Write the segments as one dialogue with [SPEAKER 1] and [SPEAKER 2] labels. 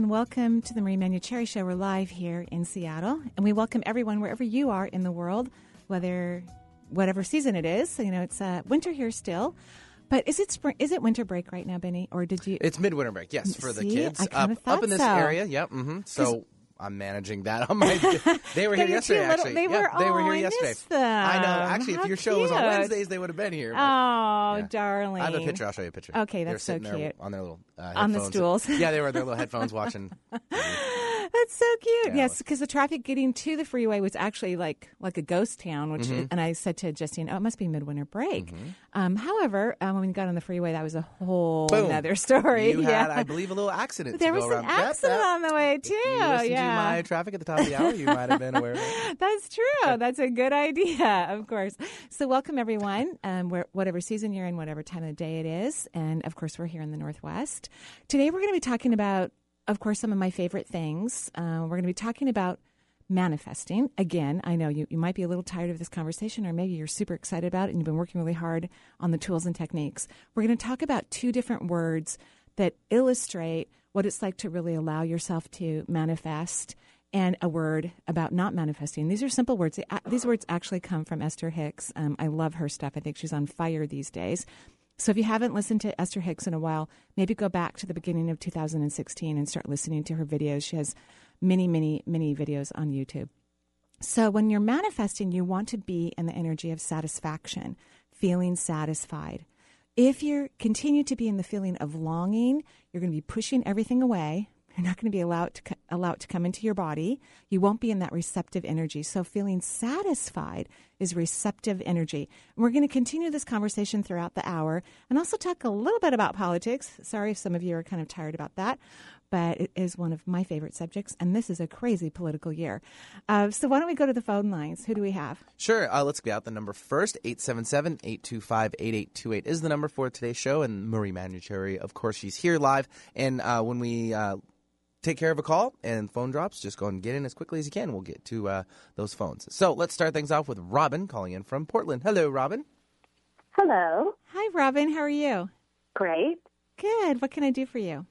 [SPEAKER 1] And welcome to the Marie Manuchehri Show. We're live here in Seattle, and we welcome everyone wherever you are in the world, whether whatever season it is. So, you know, it's uh, winter here still. But is it spring? Is it winter break right now, Benny? Or did you?
[SPEAKER 2] It's midwinter break, yes, for the kids up up in this
[SPEAKER 1] so.
[SPEAKER 2] area. Yep. hmm So I'm managing that on my. They were here yesterday.
[SPEAKER 1] little-
[SPEAKER 2] Actually,
[SPEAKER 1] they
[SPEAKER 2] Yeah,
[SPEAKER 1] were-
[SPEAKER 2] they were here
[SPEAKER 1] I
[SPEAKER 2] yesterday.
[SPEAKER 1] them.
[SPEAKER 2] I know. Actually,
[SPEAKER 1] How
[SPEAKER 2] if your show was on. Wednesdays, they would have been here. but-
[SPEAKER 1] Oh,
[SPEAKER 2] yeah.
[SPEAKER 1] darling!
[SPEAKER 2] I have a picture. I'll show you a picture.
[SPEAKER 1] Okay, that's so cute.
[SPEAKER 2] on their little uh,
[SPEAKER 1] On the stools.
[SPEAKER 2] yeah, they were their little headphones watching.
[SPEAKER 1] That's so cute.
[SPEAKER 2] Yeah,
[SPEAKER 1] yes, because the traffic getting to the freeway was actually like like a ghost town. Which,
[SPEAKER 2] Mm-hmm.
[SPEAKER 1] and I said to Justine, "Oh, it must be midwinter break." Um, however, um, when we got on the freeway, that was a whole
[SPEAKER 2] Boom.
[SPEAKER 1] other story.
[SPEAKER 2] You
[SPEAKER 1] yeah.
[SPEAKER 2] had, I believe, a little accident. to
[SPEAKER 1] there
[SPEAKER 2] go
[SPEAKER 1] was an accident
[SPEAKER 2] yep.
[SPEAKER 1] on the way too. Yeah.
[SPEAKER 2] to my traffic at the top of the hour, you might have been aware.
[SPEAKER 1] That's true. That's a good idea, of course. So, welcome everyone, um, where, whatever season you're in, whatever time of day it is. And of course, we're here in the Northwest. Today, we're going to be talking about, of course, some of my favorite things. Uh, we're going to be talking about manifesting. Again, I know you, you might be a little tired of this conversation, or maybe you're super excited about it and you've been working really hard on the tools and techniques. We're going to talk about two different words that illustrate what it's like to really allow yourself to manifest and a word about not manifesting. These are simple words. These words actually come from Esther Hicks. Um, I love her stuff. I think she's on fire these days. So if you haven't listened to Esther Hicks in a while, maybe go back to the beginning of 2016 and start listening to her videos. She has many, many, many videos on YouTube. So when you're manifesting, you want to be in the energy of satisfaction, feeling satisfied. If you continue to be in the feeling of longing, you're going to be pushing everything away. You're not going to be allowed to allow it to come into your body. You won't be in that receptive energy. So feeling satisfied is receptive energy. And we're going to continue this conversation throughout the hour and also talk a little bit about politics. Sorry if some of you are kind of tired about that, but it is one of my favorite subjects, and this is a crazy political year. Uh, so why don't we go to the phone lines? Who do we have?
[SPEAKER 2] Sure. Uh, let's get out the number first. 877-825-8828 is the number for today's show. And Marie Manuchehri, of course, she's here live. And uh, when we uh, take care of a call and phone drops, just go and get in as quickly as you can. We'll get to uh, those phones. So let's start things off with Robin calling in from Portland. Hello, Robin.
[SPEAKER 3] Hello.
[SPEAKER 1] Hi, Robin. How are you?
[SPEAKER 3] Great.
[SPEAKER 1] Good. What can I do for you?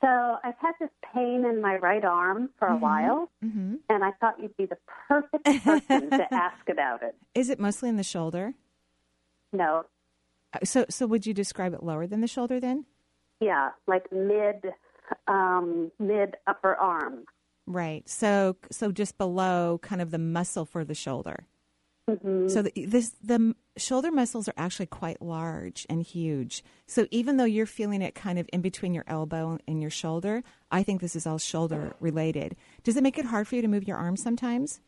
[SPEAKER 3] So I've had this pain in my right arm for a while,
[SPEAKER 1] Mm-hmm.
[SPEAKER 3] and I thought you'd be the perfect person to ask about it.
[SPEAKER 1] Is it mostly in the shoulder?
[SPEAKER 3] No,
[SPEAKER 1] Uh, So, so would you describe it lower than the shoulder then?
[SPEAKER 3] yeah, like mid, um, mid upper arm.
[SPEAKER 1] Right. So, so just below kind of the muscle for the shoulder.
[SPEAKER 3] Mm-hmm.
[SPEAKER 1] So the, this the shoulder muscles are actually quite large and huge. So even though you're feeling it kind of in between your elbow and your shoulder, I think this is all shoulder related. Does it make it hard for you to move your arms sometimes?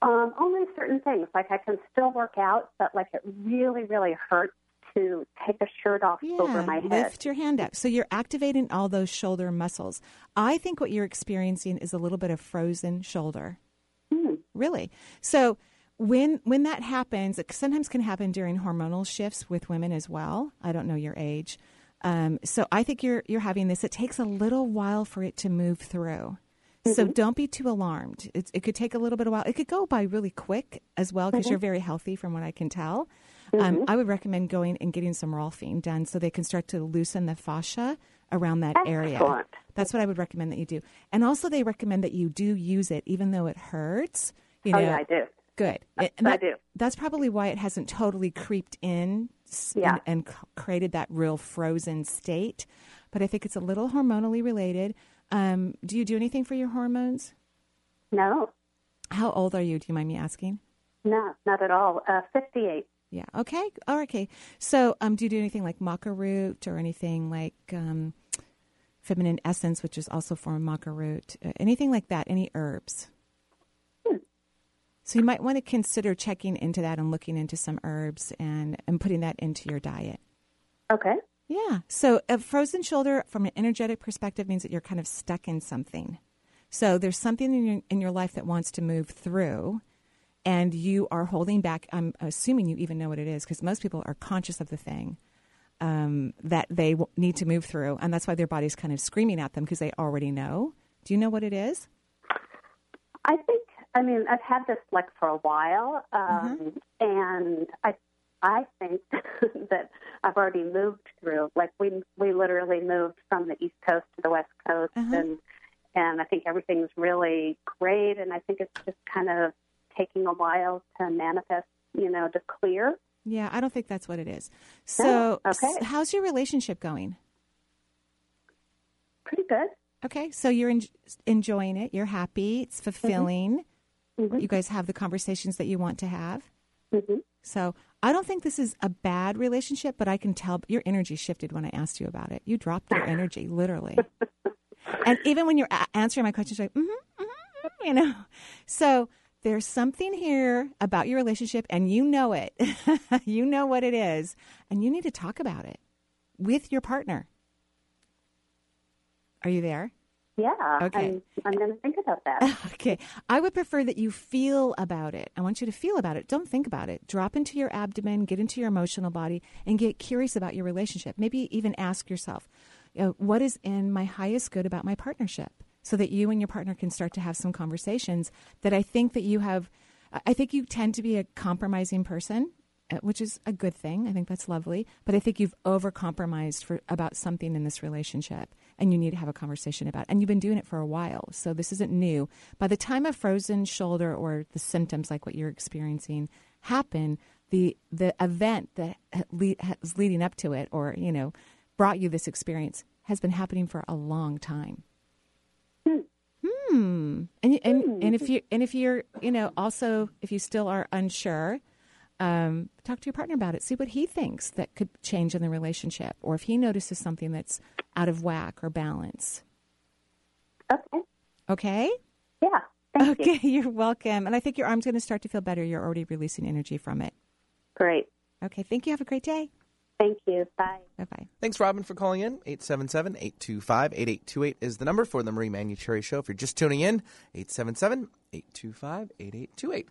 [SPEAKER 3] Um, only certain things. Like I can still work out, but like it really, really hurts to take a shirt off over my head.
[SPEAKER 1] lift your hand up. So you're activating all those shoulder muscles. I think what you're experiencing is a little bit of frozen shoulder.
[SPEAKER 3] Hmm.
[SPEAKER 1] Really. So when when that happens, it sometimes can happen during hormonal shifts with women as well. I don't know your age. Um, so I think you're you're having this. It takes a little while for it to move through. So don't be too alarmed. It's, it could take a little bit of while. It could go by really quick as well because you're very healthy from what I can tell. Um, I would recommend going and getting some rolfing done so they can start to loosen the fascia around that area. That's what I would recommend that you do. And also, they recommend that you do use it even though it hurts. You
[SPEAKER 3] Oh,
[SPEAKER 1] know,
[SPEAKER 3] yeah, I do.
[SPEAKER 1] Good.
[SPEAKER 3] I-
[SPEAKER 1] And
[SPEAKER 3] I do.
[SPEAKER 1] That's probably why it hasn't totally creeped in
[SPEAKER 3] Yeah.
[SPEAKER 1] and, and created that real frozen state. But I think it's a little hormonally related. Um, do you do anything for your hormones?
[SPEAKER 3] No,
[SPEAKER 1] How old are you? Do you mind me asking?
[SPEAKER 3] no, not at all. Uh, 58.
[SPEAKER 1] Yeah. Okay. Oh, okay. So, um, do you do anything like maca root or anything like um, feminine essence, which is also from maca root? Uh, anything like that? Any herbs? So you might want to consider checking into that and looking into some herbs and, and putting that into your diet.
[SPEAKER 3] Okay.
[SPEAKER 1] Yeah. So a frozen shoulder from an energetic perspective means that you're kind of stuck in something. So there's something in your, in your life that wants to move through and you are holding back. I'm assuming you even know what it is because most people are conscious of the thing um, that they w- need to move through. And that's why their body's kind of screaming at them because they already know. Do you know what it is?
[SPEAKER 3] I think, I mean, I've had this like for a while, um, and I, I think that I've already moved through. Like we, we literally moved from the East Coast to the West Coast,
[SPEAKER 1] Uh-huh.
[SPEAKER 3] and and I think everything's really great. And I think it's just kind of taking a while to manifest, you know, to clear.
[SPEAKER 1] Yeah, I don't think that's what it is. So,
[SPEAKER 3] Oh, okay.
[SPEAKER 1] how's your relationship going?
[SPEAKER 3] Pretty good.
[SPEAKER 1] Okay, so you're en- enjoying it. You're happy. It's fulfilling.
[SPEAKER 3] Mhm.
[SPEAKER 1] You guys have the conversations that you want to have.
[SPEAKER 3] hmm
[SPEAKER 1] So I don't think this is a bad relationship, but I can tell your energy shifted when I asked you about it. You dropped your energy, literally. and even when you're a- answering my questions, you're like, mm-hmm, mm-hmm, you know. So there's something here about your relationship, and you know it. you know what it is, and you need to talk about it with your partner. Are you there?
[SPEAKER 3] Yeah.
[SPEAKER 1] Okay.
[SPEAKER 3] I'm, I'm going to think about that.
[SPEAKER 1] Okay. I would prefer that you feel about it. I want you to feel about it. Don't think about it. Drop into your abdomen, get into your emotional body, and get curious about your relationship. Maybe even ask yourself, you know, what is in my highest good about my partnership? So that you and your partner can start to have some conversations that I think that you have. I think you tend to be a compromising person, uh, which is a good thing. I think that's lovely. But I think you've overcompromised for about something in this relationship, and you need to have a conversation about. It. And you've been doing it for a while, so this isn't new. By the time a frozen shoulder or the symptoms like what you're experiencing happen, the the event that ha- le- leading up to it, or you know, brought you this experience, has been happening for a long time. Hmm. And you- and and if you and if you're you know also if you still are unsure, um, talk to your partner about it. See what he thinks that could change in the relationship, or if he notices something that's out of whack or balance.
[SPEAKER 3] Okay.
[SPEAKER 1] Okay.
[SPEAKER 3] Yeah. Thank you.
[SPEAKER 1] Okay. You're welcome. And I think your arm's going to start to feel better. You're already releasing energy from it.
[SPEAKER 3] Great.
[SPEAKER 1] Okay. Thank you. Have a great day.
[SPEAKER 3] Thank you. Bye.
[SPEAKER 1] Bye bye.
[SPEAKER 2] Thanks, Robin, for calling in. 877 825 8828 is the number for the Marie Manuchehri Show. If you're just tuning in, 877 825 8828.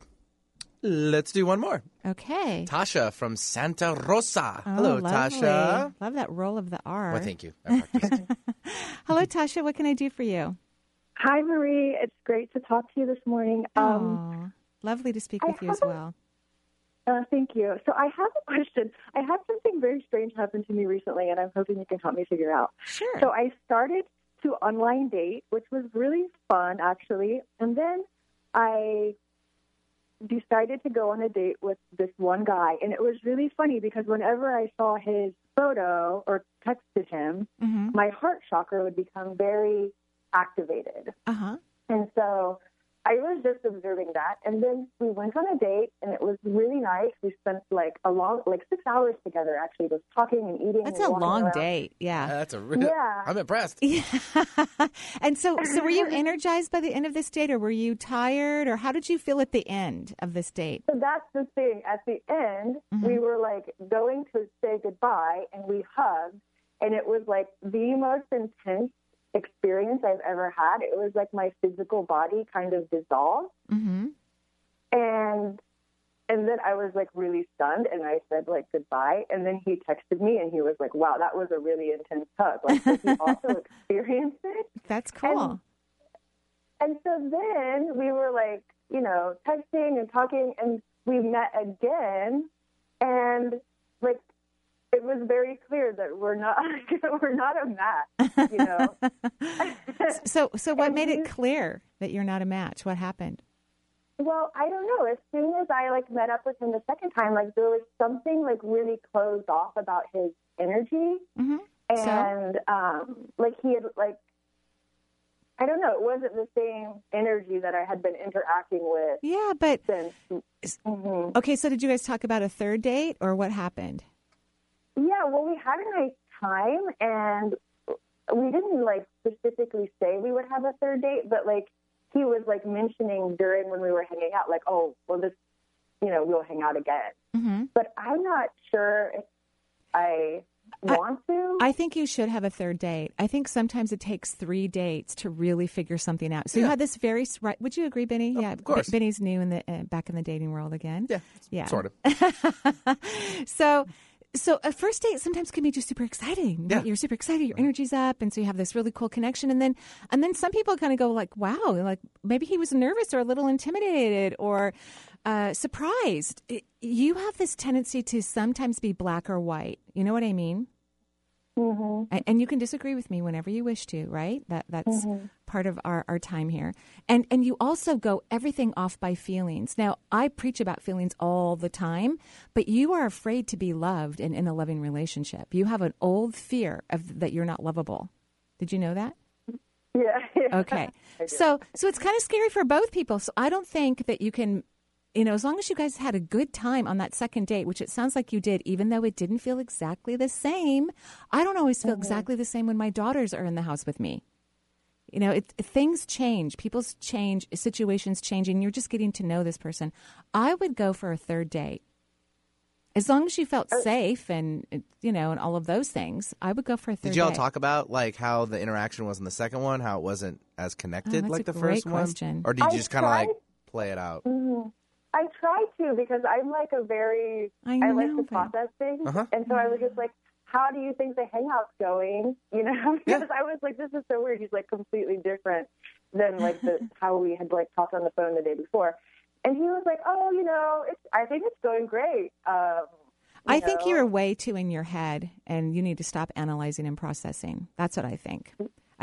[SPEAKER 2] Let's do one more.
[SPEAKER 1] Okay.
[SPEAKER 2] Tasha from Santa Rosa.
[SPEAKER 1] Oh,
[SPEAKER 2] Hello,
[SPEAKER 1] lovely.
[SPEAKER 2] Tasha.
[SPEAKER 1] Love that roll of the R.
[SPEAKER 2] Well, thank you.
[SPEAKER 1] Hello, Tasha. What can I do for you?
[SPEAKER 4] Hi, Marie. It's great to talk to you this morning. Um,
[SPEAKER 1] Aw, lovely to speak
[SPEAKER 4] I
[SPEAKER 1] with you as
[SPEAKER 4] haven't-
[SPEAKER 1] well.
[SPEAKER 4] Uh, thank you. So, I have a question. I had something very strange happen to me recently, and I'm hoping you can help me figure out.
[SPEAKER 1] Sure.
[SPEAKER 4] So, I started to online date, which was really fun, actually. And then I decided to go on a date with this one guy. And it was really funny because whenever I saw his photo or texted him,
[SPEAKER 1] mm-hmm.
[SPEAKER 4] my heart chakra would become very activated.
[SPEAKER 1] Uh huh.
[SPEAKER 4] And so I was just observing that. And then we went on a date and it was really nice. We spent like a long, like six hours together actually, just talking and eating.
[SPEAKER 1] That's
[SPEAKER 4] and
[SPEAKER 1] a long
[SPEAKER 4] around.
[SPEAKER 1] date. Yeah.
[SPEAKER 2] That's a real.
[SPEAKER 4] Yeah.
[SPEAKER 2] I'm impressed.
[SPEAKER 1] Yeah. and so, so were you energized by the end of this date, or were you tired, or how did you feel at the end of this date?
[SPEAKER 4] So that's the thing. At the end,
[SPEAKER 1] Mm-hmm.
[SPEAKER 4] we were like going to say goodbye and we hugged. And it was like the most intense experience I've ever had. It was like my physical body kind of dissolved.
[SPEAKER 1] Mm-hmm.
[SPEAKER 4] and and then I was like really stunned and I said like goodbye and then he texted me and he was like wow that was a really intense hug like did he also experienced it
[SPEAKER 1] That's cool.
[SPEAKER 4] and so then we were like you know texting and talking and we met again and it was very clear that we're not we're not a match you know
[SPEAKER 1] so, so what
[SPEAKER 4] and
[SPEAKER 1] made it clear that you're not a match? What happened?
[SPEAKER 4] Well, I don't know. As soon as I like met up with him the second time, like there was something like really closed off about his energy,
[SPEAKER 1] Mm-hmm. So?
[SPEAKER 4] and um, like he had like I don't know. It wasn't the same energy that I had been interacting with
[SPEAKER 1] Yeah, but
[SPEAKER 4] since. hmm
[SPEAKER 1] okay. So, did you guys talk about a third date, or what happened?
[SPEAKER 4] Yeah, well, we had a nice time, and we didn't like specifically say we would have a third date, but like he was like mentioning during when we were hanging out, like, oh, well, this, you know, we'll hang out again.
[SPEAKER 1] Mm-hmm.
[SPEAKER 4] but I'm not sure if I want to.
[SPEAKER 1] I think you should have a third date. I think sometimes it takes three dates to really figure something out. So you had this very right. Would you agree, Benny? yeah,
[SPEAKER 2] of course.
[SPEAKER 1] B- Benny's new in the uh, back in the dating world again.
[SPEAKER 2] Yeah,
[SPEAKER 1] yeah,
[SPEAKER 2] sort of.
[SPEAKER 1] so so a first date sometimes can be just super exciting
[SPEAKER 2] Yeah.
[SPEAKER 1] right? you're super excited your energy's up and so you have this really cool connection and then and then some people kind of go like wow like maybe he was nervous or a little intimidated or uh, surprised It- you have this tendency to sometimes be black or white you know what i mean
[SPEAKER 4] hmm
[SPEAKER 1] and, and you can disagree with me whenever you wish to, right? That that's
[SPEAKER 4] Mm-hmm.
[SPEAKER 1] part of our, our time here. And and you also go everything off by feelings. Now I preach about feelings all the time, but you are afraid to be loved and in a loving relationship. You have an old fear of that you're not lovable. Did you know that?
[SPEAKER 4] Yeah. yeah.
[SPEAKER 1] Okay. so so it's kind of scary for both people. So I don't think that you can you know, as long as you guys had a good time on that second date, which it sounds like you did, even though it didn't feel exactly the same. I don't always feel exactly the same when my daughters are in the house with me. You know, it, things change, people's change, situations change, and you're just getting to know this person. I would go for a third date. As long as you felt safe and, you know, and all of those things, I would go for a third
[SPEAKER 2] Did y'all
[SPEAKER 1] date.
[SPEAKER 2] talk about like how the interaction was in the second one, how it wasn't as connected
[SPEAKER 1] Oh,
[SPEAKER 2] like the
[SPEAKER 1] great
[SPEAKER 2] first one, or did you
[SPEAKER 4] I
[SPEAKER 2] just kind of like play it out?
[SPEAKER 4] Mhm. I try to because I'm like a very
[SPEAKER 1] I
[SPEAKER 4] I like
[SPEAKER 1] know,
[SPEAKER 4] to
[SPEAKER 1] but-
[SPEAKER 4] process things,
[SPEAKER 2] Uh-huh.
[SPEAKER 4] and so I was just like, "How do you think the hangout's going?" You know,
[SPEAKER 2] Yeah.
[SPEAKER 4] because I was like, "This is so weird." He's like completely different than like the how we had like talked on the phone the day before, and he was like, "Oh, you know, it's I think it's going great." Um, you
[SPEAKER 1] I think you're way too in your head and you need to stop analyzing and processing. That's what I think.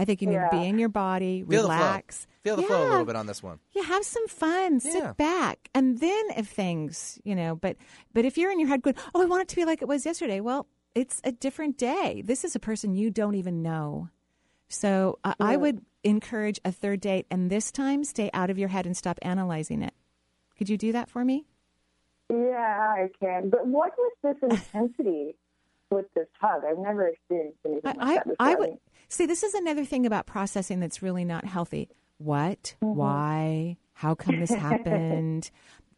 [SPEAKER 1] I think you need to be in your body,
[SPEAKER 2] Feel
[SPEAKER 1] relax.
[SPEAKER 2] the flow. Feel the flow a little bit on this one.
[SPEAKER 1] Yeah, have some fun. Sit
[SPEAKER 2] Yeah.
[SPEAKER 1] back. And then if things, you know, but but if you're in your head going, "Oh, I want it to be like it was yesterday." Well, it's a different day. This is a person you don't even know. So, uh, I would encourage a third date and this time stay out of your head and stop analyzing it. Could you do that for me?
[SPEAKER 4] Yeah, I can. But what was this intensity with this hug? I've never experienced anything like that before.
[SPEAKER 1] I would see. This is another thing about processing that's really not healthy. What?
[SPEAKER 4] Mm-hmm.
[SPEAKER 1] Why? How come this happened?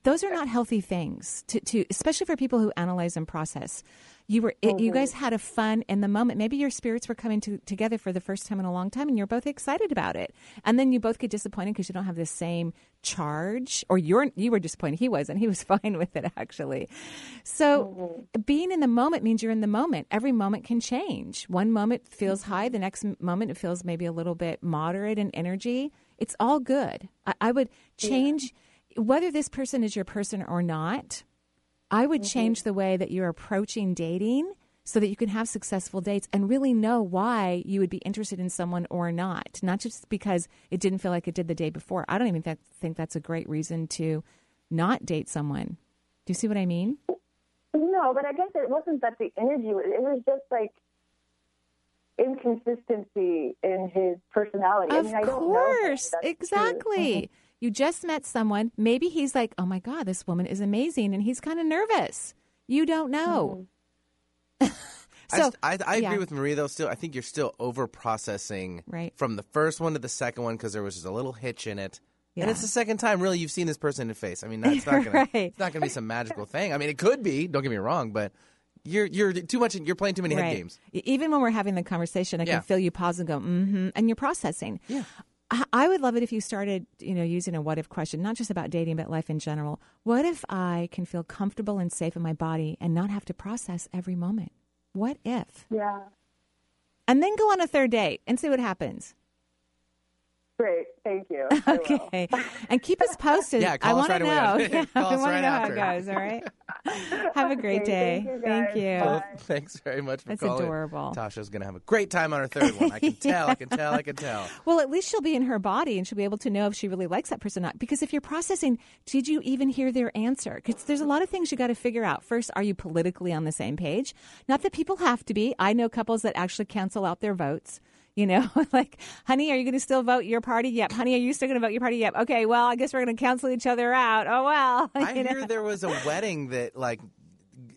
[SPEAKER 1] Those are not healthy things to, to especially for people who analyze and process. You were it, you
[SPEAKER 4] Mm-hmm.
[SPEAKER 1] guys had a fun in the moment. Maybe your spirits were coming to, together for the first time in a long time, and you're both excited about it. And then you both get disappointed because you don't have the same charge, or you're you were disappointed. He wasn't. He was fine with it actually. So being in the moment means you're in the moment. Every moment can change. One moment feels high, the next moment it feels maybe a little bit moderate in energy. It's all good. I, I would change whether this person is your person or not. I would mm-hmm. change the way that you're approaching dating so that you can have successful dates and really know why you would be interested in someone or not. Not just because it didn't feel like it did the day before. I don't even th- think that's a great reason to not date someone. Do you see what I mean?
[SPEAKER 4] No, but I guess it wasn't that the energy. was- It was just like inconsistency in his personality. I
[SPEAKER 1] Of
[SPEAKER 4] mean, I know him.
[SPEAKER 1] course. Exactly. Mm-hmm. You just met someone. Maybe he's like, oh my God, this woman is amazing. And he's kind of nervous. You don't know.
[SPEAKER 2] I,
[SPEAKER 1] so,
[SPEAKER 2] just- I, I
[SPEAKER 1] yeah.
[SPEAKER 2] agree with Marie though. Still, I think you're still over processing
[SPEAKER 1] Right.
[SPEAKER 2] from the first one to the second one because there was just a little hitch in it.
[SPEAKER 1] Yeah.
[SPEAKER 2] And it's the second time, really, you've seen this person in the face. I mean, that's not gonna,
[SPEAKER 1] Right.
[SPEAKER 2] it's not gonna be some magical thing. I mean, it could be. Don't get me wrong, but you're you're too much. You're playing too many head games.
[SPEAKER 1] Even when we're having the conversation, I
[SPEAKER 2] Yeah.
[SPEAKER 1] can feel you pause and go, mm-hmm, and you're processing.
[SPEAKER 2] Yeah.
[SPEAKER 1] I- would love it if you started, you know, using a what if question, not just about dating, but life in general. What if I can feel comfortable and safe in my body and not have to process every moment? What if?
[SPEAKER 4] Yeah.
[SPEAKER 1] And then go on a third date and see what happens.
[SPEAKER 4] Great. Thank you.
[SPEAKER 1] Okay. and keep us posted.
[SPEAKER 2] Yeah,
[SPEAKER 1] I
[SPEAKER 2] call us
[SPEAKER 1] want to
[SPEAKER 2] right away.
[SPEAKER 1] know. Yeah,
[SPEAKER 2] Call
[SPEAKER 1] I
[SPEAKER 2] us
[SPEAKER 1] want to
[SPEAKER 2] right
[SPEAKER 1] know
[SPEAKER 2] after.
[SPEAKER 1] how it goes. All right. Have a great
[SPEAKER 4] Okay,
[SPEAKER 1] day.
[SPEAKER 4] thank you,
[SPEAKER 1] Thank you.
[SPEAKER 2] Well, thanks very much for
[SPEAKER 1] That's
[SPEAKER 2] calling.
[SPEAKER 1] adorable.
[SPEAKER 2] Tasha's gonna have a great time on her third one. I can tell. I can tell. I can tell.
[SPEAKER 1] Well, at least she'll be in her body and she'll be able to know if she really likes that person or not. Because if you're processing, did you even hear their answer? Because there's a lot of things you got to figure out. First, are you politically on the same page? Not that people have to be. I know couples that actually cancel out their votes. You know, like, honey, are you going to still vote your party? Yep. Honey, are you still going to vote your party? Yep. Okay. Well, I guess we're going to cancel each other out. Oh well.
[SPEAKER 2] I
[SPEAKER 1] know?
[SPEAKER 2] hear there was a wedding that like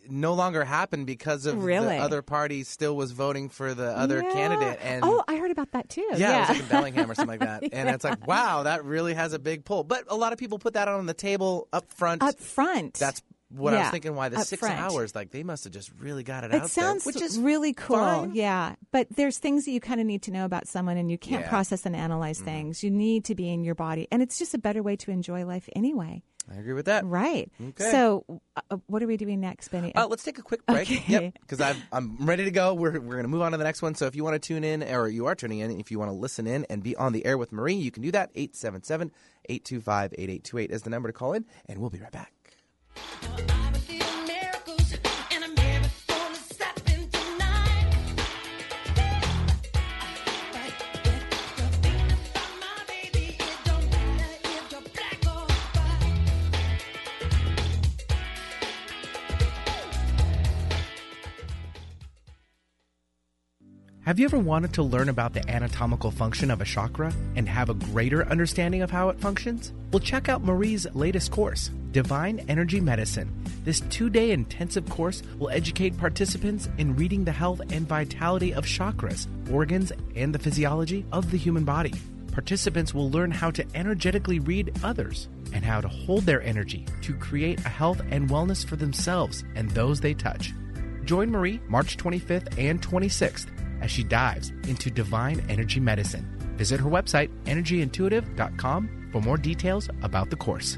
[SPEAKER 2] no longer happened because of
[SPEAKER 1] Really?
[SPEAKER 2] the other party still was voting for the other
[SPEAKER 1] Yeah.
[SPEAKER 2] candidate and
[SPEAKER 1] oh, I heard about that too.
[SPEAKER 2] yeah, it was like in Bellingham or something like that. And
[SPEAKER 1] Yeah.
[SPEAKER 2] it's like, wow, that really has a big pull. But a lot of people put that on the table up front.
[SPEAKER 1] up front.
[SPEAKER 2] That's what I was thinking. Why the six
[SPEAKER 1] front.
[SPEAKER 2] hours? Like they must have just really got it,
[SPEAKER 1] It
[SPEAKER 2] out
[SPEAKER 1] sounds
[SPEAKER 2] there, which is
[SPEAKER 1] really cool.
[SPEAKER 2] fine.
[SPEAKER 1] Yeah. But there's things that you kind of need to know about someone and you can't
[SPEAKER 2] Yeah. Mm-hmm.
[SPEAKER 1] process and analyze things. You need to be in your body. And it's just a better way to enjoy life anyway.
[SPEAKER 2] I agree with that.
[SPEAKER 1] Right.
[SPEAKER 2] Okay.
[SPEAKER 1] So, uh, what are we doing next, Benny?
[SPEAKER 2] Uh, let's take a quick break.
[SPEAKER 1] Okay.
[SPEAKER 2] Yep, because I'm ready to go. We're, we're going to move on to the next one. So if you want to tune in, or you are tuning in, if you want to listen in and be on the air with Marie, you can do that. 877 825 8828 is the number to call in, and we'll be right back. Have you ever wanted to learn about the anatomical function of a chakra and have a greater understanding of how it functions? Well, check out Marie's latest course, Divine Energy Medicine. This two day intensive course will educate participants in reading the health and vitality of chakras, organs, and the physiology of the human body. Participants will learn how to energetically read others and how to hold their energy to create a health and wellness for themselves and those they touch. Join Marie March 25th and 26th as she dives into divine energy medicine. Visit her website, energyintuitive.com, for more details about the course.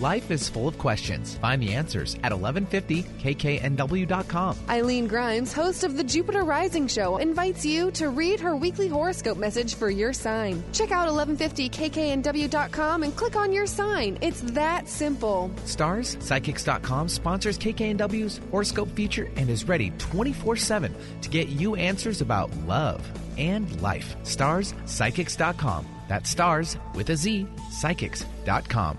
[SPEAKER 5] Life is full of questions. Find the answers at 1150kknw.com.
[SPEAKER 6] Eileen Grimes, host of the Jupiter Rising Show, invites you to read her weekly horoscope message for your sign. Check out 1150kknw.com and click on your sign. It's that simple.
[SPEAKER 5] Starz, Psychics.com sponsors KKNW's horoscope feature and is ready 24 7 to get you answers about love and life. Starz, Psychics.com. That's stars with a Z, psychics.com.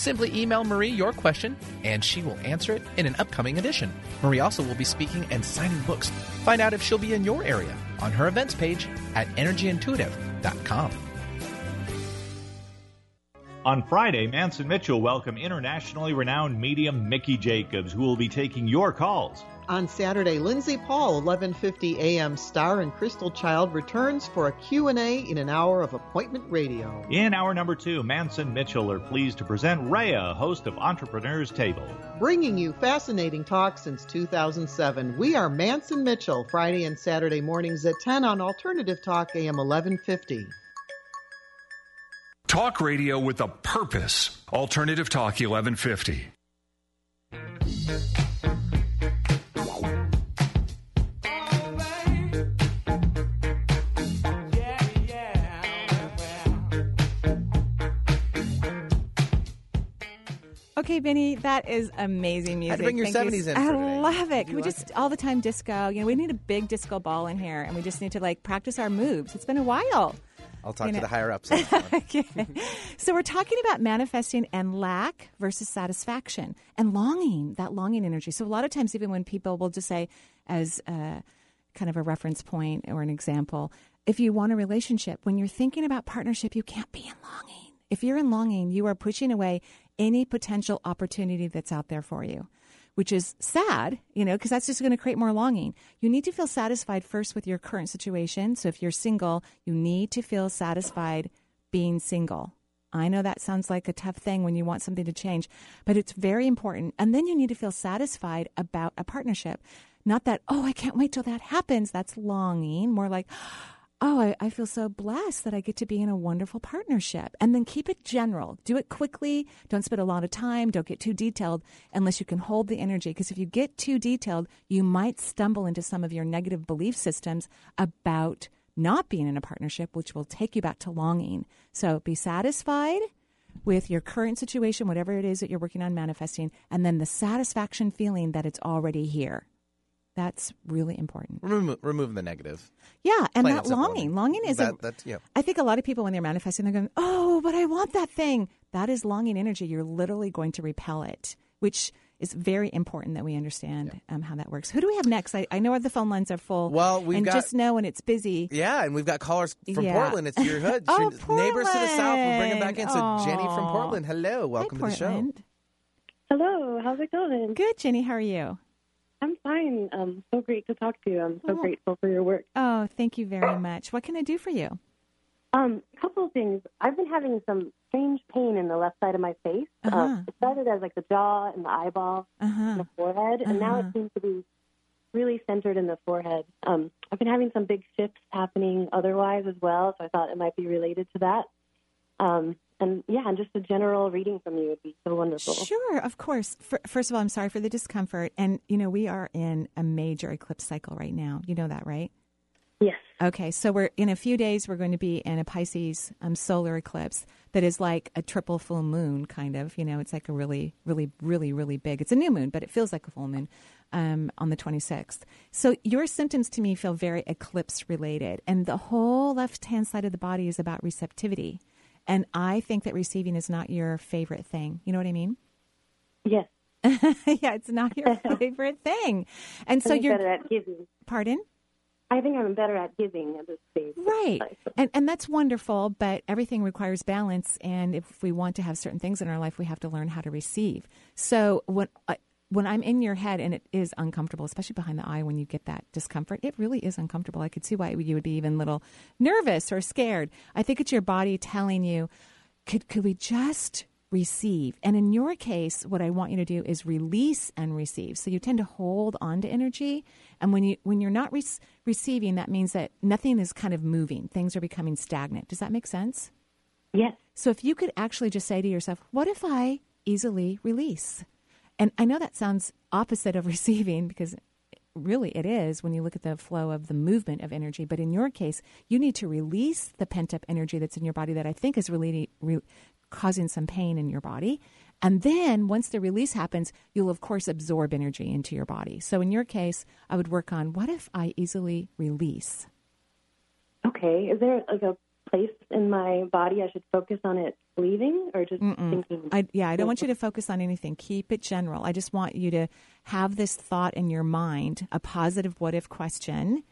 [SPEAKER 5] Simply email Marie your question and she will answer it in an upcoming edition. Marie also will be speaking and signing books. Find out if she'll be in your area on her events page at energyintuitive.com.
[SPEAKER 7] On Friday, Manson Mitchell welcomed internationally renowned medium Mickey Jacobs, who will be taking your calls.
[SPEAKER 8] On Saturday, Lindsay Paul, 11:50 a.m. Star and Crystal Child returns for a Q&A in an hour of appointment radio.
[SPEAKER 7] In hour number two, Manson Mitchell are pleased to present Rhea, host of Entrepreneur's Table.
[SPEAKER 8] Bringing you fascinating talk since 2007. We are Manson Mitchell, Friday and Saturday mornings at 10 on Alternative Talk AM 1150.
[SPEAKER 9] Talk radio with a purpose. Alternative Talk 1150.
[SPEAKER 1] Okay, Vinny, that is amazing music.
[SPEAKER 2] Had to bring your
[SPEAKER 1] Thank you
[SPEAKER 2] 70s in
[SPEAKER 1] I love it. Can we
[SPEAKER 2] like
[SPEAKER 1] just all the time disco? You know, we need a big disco ball in here, and we just need to like practice our moves. It's been a while.
[SPEAKER 2] I'll talk
[SPEAKER 1] You
[SPEAKER 2] to the higher ups. on this one.
[SPEAKER 1] okay. So we're talking about manifesting and lack versus satisfaction and longing, that longing energy. So a lot of times, even when people will just say, as a, kind of a reference point or an example, if you want a relationship, when you're thinking about partnership, you can't be in longing. If you're in longing, you are pushing away any potential opportunity that's out there for you. Which is sad, you know, because that's just going to create more longing. You need to feel satisfied first with your current situation. So if you're single, you need to feel satisfied being single. I know that sounds like a tough thing when you want something to change, but it's very important. And then you need to feel satisfied about a partnership. Not that, oh, I can't wait till that happens. That's longing. More like, oh, I, I feel so blessed that I get to be in a wonderful partnership. And then keep it general. Do it quickly. Don't spend a lot of time. Don't get too detailed unless you can hold the energy. Because if you get too detailed, you might stumble into some of your negative belief systems about not being in a partnership, which will take you back to longing. So be satisfied with your current situation, whatever it is that you're working on manifesting, and then the satisfaction feeling that it's already here. That's really important.
[SPEAKER 2] Remove, remove the negative.
[SPEAKER 1] Yeah, and
[SPEAKER 2] Plain
[SPEAKER 1] that
[SPEAKER 2] simple.
[SPEAKER 1] longing. Longing is
[SPEAKER 2] that,
[SPEAKER 1] a.
[SPEAKER 2] that's yeah.
[SPEAKER 1] I think a lot of people when they're manifesting, they're going, "Oh, but I want that thing." That is longing energy. You're literally going to repel it, which is very important that we understand um, how that works. Who do we have next? I, I know the phone lines are full.
[SPEAKER 2] Well, we've
[SPEAKER 1] and
[SPEAKER 2] got-
[SPEAKER 1] just know when it's busy.
[SPEAKER 2] Yeah, and we've got callers from
[SPEAKER 1] Yeah.
[SPEAKER 2] Portland. It's your hood.
[SPEAKER 1] Oh,
[SPEAKER 2] Your neighbors to the south. We'll bring them back in. So
[SPEAKER 1] Portland.
[SPEAKER 2] Jenny from Portland. Hello, welcome to the show.
[SPEAKER 10] Hello, how's it going?
[SPEAKER 1] Good, Jenny. How are you?
[SPEAKER 10] I'm fine. Um, so great to talk to you. I'm so
[SPEAKER 1] Oh.
[SPEAKER 10] grateful for your work.
[SPEAKER 1] Oh, thank you very much. What can I do for you?
[SPEAKER 10] Um, a couple of things. I've been having some strange pain in the left side of my face.
[SPEAKER 1] Uh-huh.
[SPEAKER 10] Uh, it started as like the jaw and the eyeball
[SPEAKER 1] Uh-huh.
[SPEAKER 10] and the forehead, and now it
[SPEAKER 1] Uh-huh.
[SPEAKER 10] seems to be really centered in the forehead. Um, I've been having some big shifts happening otherwise as well, so I thought it might be related to that. Um, and yeah, and just a general reading from you would be so wonderful.
[SPEAKER 1] Sure, of course. Fir- First of all, I'm sorry for the discomfort. And, you know, we are in a major eclipse cycle right now. You know that, right?
[SPEAKER 10] Yes.
[SPEAKER 1] Okay, so we're in a few days, we're going to be in a Pisces um, solar eclipse that is like a triple full moon, kind of. You know, it's like a really, really, really, really big. It's a new moon, but it feels like a full moon um, on the 26th. So your symptoms to me feel very eclipse related. And the whole left hand side of the body is about receptivity. And I think that receiving is not your favorite thing. You know what I mean?
[SPEAKER 10] Yes.
[SPEAKER 1] yeah, it's not your favorite thing. And so
[SPEAKER 10] I'm
[SPEAKER 1] you're
[SPEAKER 10] better at giving.
[SPEAKER 1] Pardon?
[SPEAKER 10] I think I'm better at giving at this stage.
[SPEAKER 1] Right. And and that's wonderful, but everything requires balance and if we want to have certain things in our life, we have to learn how to receive. So when I uh, when I'm in your head and it is uncomfortable, especially behind the eye when you get that discomfort, it really is uncomfortable. I could see why you would be even a little nervous or scared. I think it's your body telling you, could could we just receive? And in your case, what I want you to do is release and receive. So you tend to hold on to energy, and when you when you're not re- receiving, that means that nothing is kind of moving. Things are becoming stagnant. Does that make sense?
[SPEAKER 10] Yes.
[SPEAKER 1] So if you could actually just say to yourself, "What if I easily release?" And I know that sounds opposite of receiving because really it is when you look at the flow of the movement of energy. But in your case, you need to release the pent up energy that's in your body that I think is really re- causing some pain in your body. And then once the release happens, you'll of course absorb energy into your body. So in your case, I would work on what if I easily release?
[SPEAKER 10] Okay. Is there like a place in my body I should focus on it leaving or just
[SPEAKER 1] Mm-mm.
[SPEAKER 10] thinking?
[SPEAKER 1] I, yeah, I don't want you to focus on anything. Keep it general. I just want you to have this thought in your mind, a positive what if question,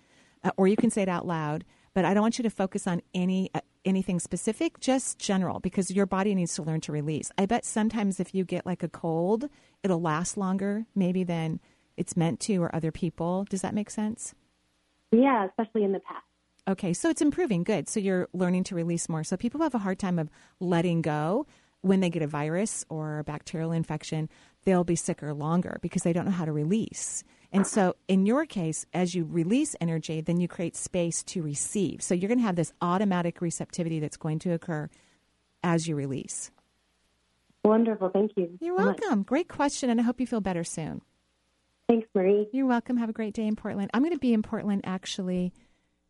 [SPEAKER 1] uh, or you can say it out loud. But I don't want you to focus on any uh, anything specific, just general, because your body needs to learn to release. I bet sometimes if you get like a cold, it'll last longer, maybe than it's meant to, or other people. Does that make sense?
[SPEAKER 10] Yeah, especially in the past.
[SPEAKER 1] Okay, so it's improving. Good. So you're learning to release more. So people have a hard time of letting go when they get a virus or a bacterial infection, they'll be sicker longer because they don't know how to release. And so in your case, as you release energy, then you create space to receive. So you're going to have this automatic receptivity that's going to occur as you release.
[SPEAKER 10] Wonderful. Thank you.
[SPEAKER 1] You're
[SPEAKER 10] much.
[SPEAKER 1] welcome. Great question, and I hope you feel better soon.
[SPEAKER 10] Thanks, Marie.
[SPEAKER 1] You're welcome. Have a great day in Portland. I'm going to be in Portland actually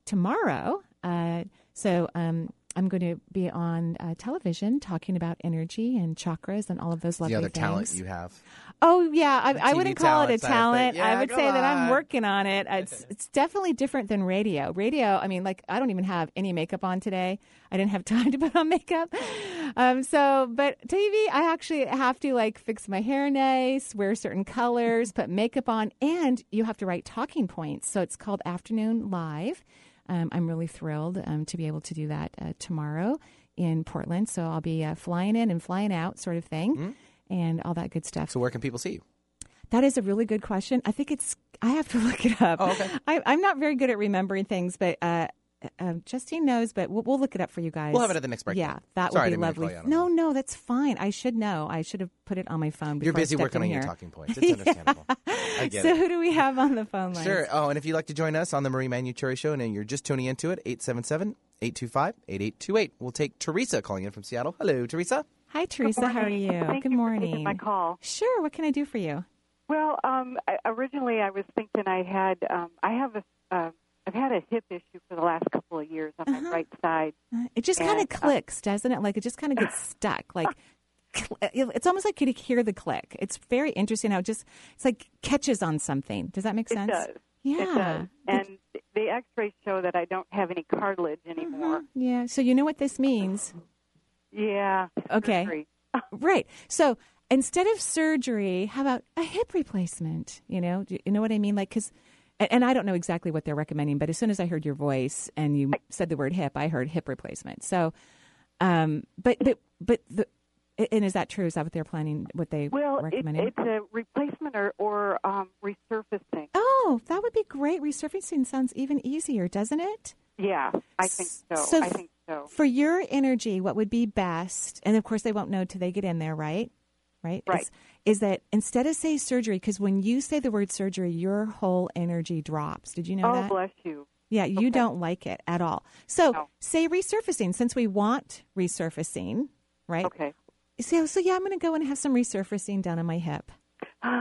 [SPEAKER 1] tomorrow. Uh, so um, I'm going to be on uh, television talking about energy and chakras and all of those lovely things.
[SPEAKER 2] the other
[SPEAKER 1] things.
[SPEAKER 2] talent you have.
[SPEAKER 1] Oh yeah, I, I wouldn't call it a
[SPEAKER 2] talent side of
[SPEAKER 1] talent.
[SPEAKER 2] things.
[SPEAKER 1] I would say that I'm working on it. It's it's definitely different than radio. Radio, I mean, like I don't even have any makeup on today. I didn't have time to put on makeup. Um, so, but TV, I actually have to like fix my hair nice, wear certain colors, put makeup on, and you have to write talking points. So it's called Afternoon Live. Um, I'm really thrilled um, to be able to do that uh, tomorrow in Portland. So I'll be uh, flying in and flying out, sort of thing, and all that good stuff.
[SPEAKER 2] So where can people see you?
[SPEAKER 1] That is a really good question. I think it's. I have to look it up.
[SPEAKER 2] Oh, okay.
[SPEAKER 1] I, I'm not very good at remembering things, but uh, um, Justine knows, but we'll, we'll look it up for you guys.
[SPEAKER 2] We'll have it at the next break.
[SPEAKER 1] Yeah, that
[SPEAKER 2] Sorry,
[SPEAKER 1] would be
[SPEAKER 2] didn't mean to
[SPEAKER 1] lovely.
[SPEAKER 2] you out on
[SPEAKER 1] No, no, that's fine. I should know. I should have put it on my phone.
[SPEAKER 2] You're
[SPEAKER 1] before I
[SPEAKER 2] busy
[SPEAKER 1] stepped
[SPEAKER 2] working
[SPEAKER 1] in
[SPEAKER 2] on your talking points. It's understandable. I get
[SPEAKER 1] so
[SPEAKER 2] it.
[SPEAKER 1] who do we have on the phone line?
[SPEAKER 2] Sure. Oh, and if you'd like to join us on the Marie Manuchehri Show and you're just tuning into it, 877 825 8828. We'll take Teresa calling in from Seattle. Hello, Teresa.
[SPEAKER 1] Hi, Teresa. How are you?
[SPEAKER 11] Thank
[SPEAKER 1] Good
[SPEAKER 11] you for
[SPEAKER 1] morning.
[SPEAKER 11] taking my call.
[SPEAKER 1] Sure. What can I do for you?
[SPEAKER 11] Well, um, I, originally I was thinking I had um, I have a uh, I've had a hip issue for the last couple of years on my right side.
[SPEAKER 1] Uh, It just kind of
[SPEAKER 11] uh,
[SPEAKER 1] clicks, doesn't it? Like it just kind of gets stuck. Like it's almost like you hear the click. It's very interesting how it just it's like catches on something. Does that make sense?
[SPEAKER 11] It does.
[SPEAKER 1] Yeah.
[SPEAKER 11] It does. And the X-rays show that I don't have any cartilage anymore.
[SPEAKER 1] Yeah. So you know what this means?
[SPEAKER 11] Yeah.
[SPEAKER 1] Okay. right. So instead of surgery, how about a hip replacement? You know, Do you know what I mean? Like, because, and, and I don't know exactly what they're recommending, but as soon as I heard your voice and you said the word hip, I heard hip replacement. So, um, but but but the. And is that true? Is that what they're planning? What they
[SPEAKER 11] Well, it, it's a replacement or, or um, resurfacing.
[SPEAKER 1] oh, that would be great. Resurfacing sounds even easier, doesn't it?
[SPEAKER 11] Yeah, I think so.
[SPEAKER 1] So
[SPEAKER 11] I think so.
[SPEAKER 1] For your energy, what would be best? And of course, they won't know till they get in there, right? Right.
[SPEAKER 11] Right.
[SPEAKER 1] Is, is that instead of say surgery, because when you say the word surgery, your whole energy drops. Did you know
[SPEAKER 11] oh,
[SPEAKER 1] that?
[SPEAKER 11] bless you.
[SPEAKER 1] Yeah, you don't like it at all. So say resurfacing, since we want resurfacing, right?
[SPEAKER 11] Okay.
[SPEAKER 1] So, so yeah, I'm going to go and have some resurfacing done on my hip.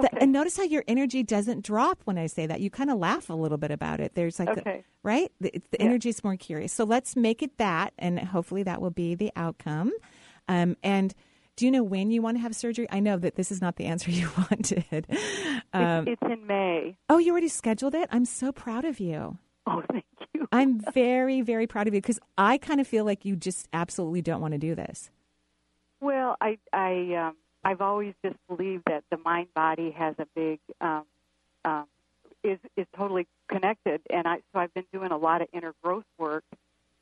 [SPEAKER 1] The- and notice how your energy doesn't drop when I say that. You kind of laugh a little bit about it. There's like,
[SPEAKER 11] Okay.
[SPEAKER 1] right? The, the
[SPEAKER 11] Yeah.
[SPEAKER 1] energy is more curious. So let's make it that, and hopefully that will be the outcome. Um, and do you know when you want to have surgery? I know that this is not the answer you wanted. Um,
[SPEAKER 11] it's, it's in May.
[SPEAKER 1] oh, you already scheduled it? I'm so proud of you.
[SPEAKER 11] Oh, thank you.
[SPEAKER 1] I'm very, very proud of you because I kind of feel like you just absolutely don't want to do this.
[SPEAKER 11] Well, I I um, I've always just believed that the mind body has a big um, um, is is totally connected, and I so I've been doing a lot of inner growth work,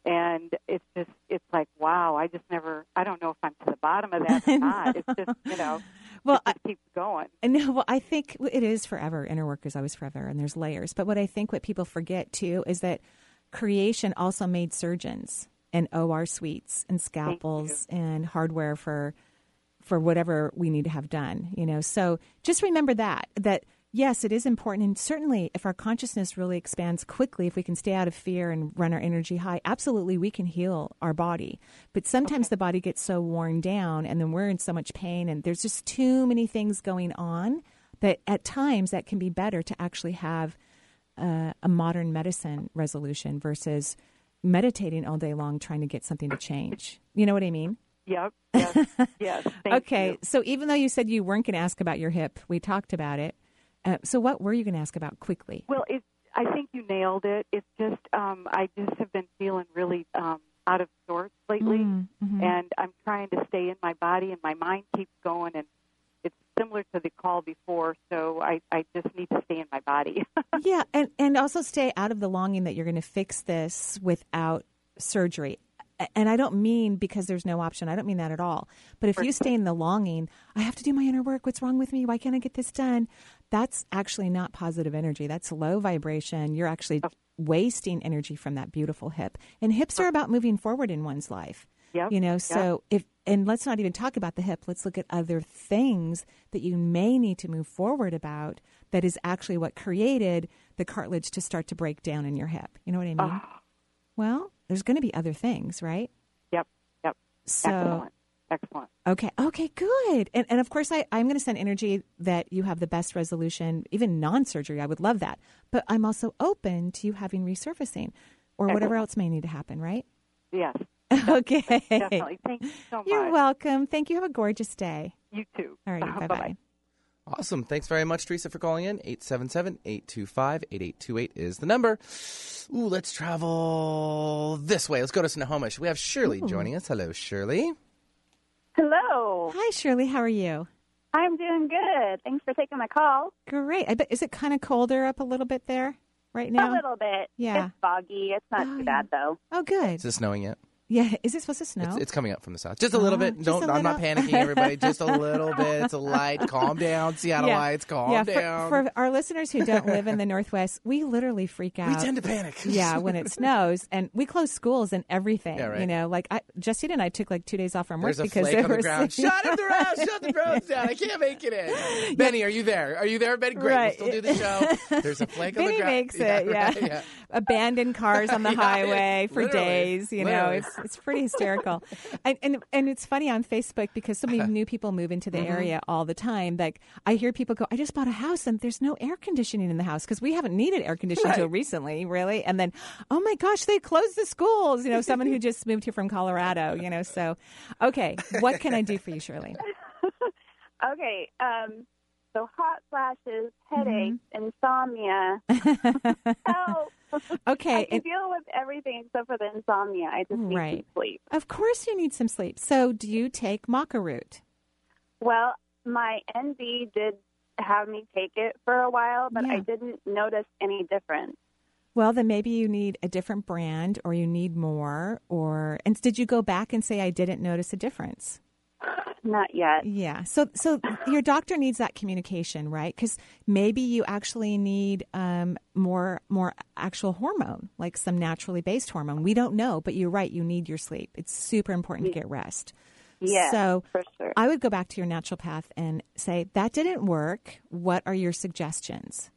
[SPEAKER 11] and it's just it's like wow, I just never I don't know if I'm to the bottom of that or not. It's just you know,
[SPEAKER 1] Well,
[SPEAKER 11] it keeps going.
[SPEAKER 1] And no, well, I think it is forever. Inner work is always forever, and there's layers. But what I think what people forget too is that creation also made surgeons and OR suites and scalpels and hardware for for whatever we need to have done. You know, so just remember that that yes, it is important, and certainly if our consciousness really expands quickly, if we can stay out of fear and run our energy high, absolutely we can heal our body. But sometimes the body gets so worn down, and then we're in so much pain, and there's just too many things going on that at times that can be better to actually have uh, a modern medicine resolution versus meditating all day long trying to get something to change. You know what I mean?
[SPEAKER 11] Yep. Yes. yes.
[SPEAKER 1] Okay,
[SPEAKER 11] you.
[SPEAKER 1] so even though you said you weren't going to ask about your hip, we talked about it. Uh, so what were you going to ask about quickly?
[SPEAKER 11] Well, it, I think you nailed it. It's just um, I just have been feeling really um, out of sorts lately,
[SPEAKER 1] Mm, mhm.
[SPEAKER 11] and I'm trying to stay in my body, and my mind keeps going, and it's similar to the call before. So I, I just need to stay in my body.
[SPEAKER 1] yeah, and and also stay out of the longing that you're going to fix this without surgery. And I don't mean because there's no option. I don't mean that at all. But if you stay in the longing, I have to do my inner work. What's wrong with me? Why can't I get this done? That's actually not positive energy. That's low vibration. You're actually oh. wasting energy from that beautiful hip. And hips are about moving forward in one's life.
[SPEAKER 11] Yep.
[SPEAKER 1] You know, so if and let's not even talk about the hip. Let's look at other things that you may need to move forward about that is actually what created the cartilage to start to break down in your hip. You know what I mean? Ah. Well, there's going to be other things, right?
[SPEAKER 11] Yep. Yep.
[SPEAKER 1] So
[SPEAKER 11] Excellent. Excellent.
[SPEAKER 1] Okay. Okay. Good. And and of course, I I'm going to send energy that you have the best resolution, even non-surgery. I would love that. But I'm also open to you having resurfacing, or whatever else may need to happen. Right?
[SPEAKER 11] Yes.
[SPEAKER 1] okay.
[SPEAKER 11] Definitely. Thank you so much.
[SPEAKER 1] You're welcome. Thank you. Have a gorgeous day.
[SPEAKER 11] You too.
[SPEAKER 1] All right. Bye bye.
[SPEAKER 2] Awesome. Thanks very much, Teresa, for calling in. 877 825 8828 is the number. Ooh, let's travel this way. Let's go to Snohomish. We have Shirley joining us. Hello, Shirley.
[SPEAKER 12] Hello.
[SPEAKER 1] Hi, Shirley. How are you?
[SPEAKER 12] I'm doing good. Thanks for taking my call.
[SPEAKER 1] Great. I bet is it kind of colder up a little bit there right now?
[SPEAKER 12] A little bit.
[SPEAKER 1] Yeah.
[SPEAKER 12] It's foggy. It's not too oh, bad though.
[SPEAKER 1] Oh, good.
[SPEAKER 2] Is it snowing yet?
[SPEAKER 1] Yeah, is it supposed to snow?
[SPEAKER 2] It's, it's coming up from the south. Just a little
[SPEAKER 1] Oh,
[SPEAKER 2] bit. Don't.
[SPEAKER 1] a
[SPEAKER 2] I'm not panicking, everybody. Just a little bit. It's a light. Calm down, Seattleites. Calm
[SPEAKER 1] yeah, for-
[SPEAKER 2] down.
[SPEAKER 1] For, our listeners who don't live in the Northwest, we literally freak out.
[SPEAKER 2] We tend to panic.
[SPEAKER 1] yeah, when it snows, and we close schools and everything.
[SPEAKER 2] Yeah, right.
[SPEAKER 1] You know, like I, Justine and I took like two days off from work
[SPEAKER 2] There's
[SPEAKER 1] because
[SPEAKER 2] flake
[SPEAKER 1] there
[SPEAKER 2] on the. Shut up the road. Shut the roads down. I can't make it in. Benny, are you there? Are you there, Benny? Great.
[SPEAKER 1] Right.
[SPEAKER 2] We'll still do the show. There's a flake on the
[SPEAKER 1] Benny
[SPEAKER 2] ground.
[SPEAKER 1] makes it, yeah.
[SPEAKER 2] right, yeah.
[SPEAKER 1] Abandoned cars on the
[SPEAKER 2] Yeah,
[SPEAKER 1] highway for
[SPEAKER 2] literally,
[SPEAKER 1] days. You know, it's it's pretty hysterical. and, and and it's funny on Facebook because so many new people move into the
[SPEAKER 2] Mhm.
[SPEAKER 1] area all the time. Like I hear people go, "I just bought a house and there's no air conditioning in the house because we haven't needed air conditioning until
[SPEAKER 2] Right.
[SPEAKER 1] recently, really." And then, oh my gosh, they closed the schools. You know, someone who just moved here from Colorado. You know, so okay, what can I do for you, Shirley?
[SPEAKER 12] Okay. Um, so hot flashes, headaches,
[SPEAKER 1] Mm-hmm.
[SPEAKER 12] insomnia. Help.
[SPEAKER 1] Okay,
[SPEAKER 12] I can
[SPEAKER 1] and-
[SPEAKER 12] deal with everything except for the insomnia. I just need
[SPEAKER 1] Right.
[SPEAKER 12] some sleep.
[SPEAKER 1] Of course, you need some sleep. So, do you take maca root?
[SPEAKER 12] Well, my ND did have me take it for a while, but I didn't notice any difference.
[SPEAKER 1] Well, then maybe you need a different brand or you need more or and did you go back and say I didn't notice a difference?
[SPEAKER 12] Not yet.
[SPEAKER 1] Yeah. So so your doctor needs that communication, right? Cuz maybe you actually need um, more more actual hormone, like some naturally based hormone. We don't know, but you're right, you need your sleep. It's super important to get rest.
[SPEAKER 12] Yeah,
[SPEAKER 1] So
[SPEAKER 12] sure.
[SPEAKER 1] I would go back to your naturopath and say that didn't work. What are your suggestions?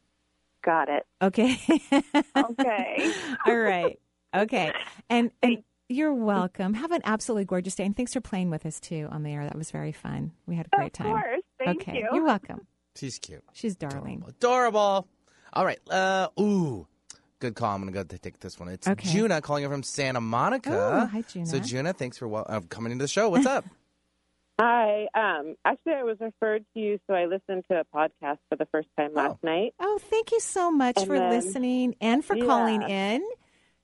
[SPEAKER 12] Got it.
[SPEAKER 1] Okay.
[SPEAKER 12] Okay.
[SPEAKER 1] All right. Okay. And and you're welcome. Have an absolutely gorgeous day. And thanks for playing with us too on the air. That was very fun. We had a great time.
[SPEAKER 12] Of course. Thank
[SPEAKER 1] okay.
[SPEAKER 12] you.
[SPEAKER 1] You're welcome.
[SPEAKER 2] She's cute.
[SPEAKER 1] She's darling.
[SPEAKER 2] Adorable. All right. Uh, ooh. Good call. I'm going to go take this one. It's
[SPEAKER 1] Okay.
[SPEAKER 2] Juna calling in from Santa Monica.
[SPEAKER 1] Oh, hi, Juna.
[SPEAKER 2] So, Juna, thanks for wel- uh, coming into the show. What's up?
[SPEAKER 13] Hi. Um, actually, I was referred to you, so I listened to a podcast for the first time last night.
[SPEAKER 1] Oh, thank you so much
[SPEAKER 13] And
[SPEAKER 1] for
[SPEAKER 13] then-
[SPEAKER 1] listening and for
[SPEAKER 13] Yeah.
[SPEAKER 1] calling in.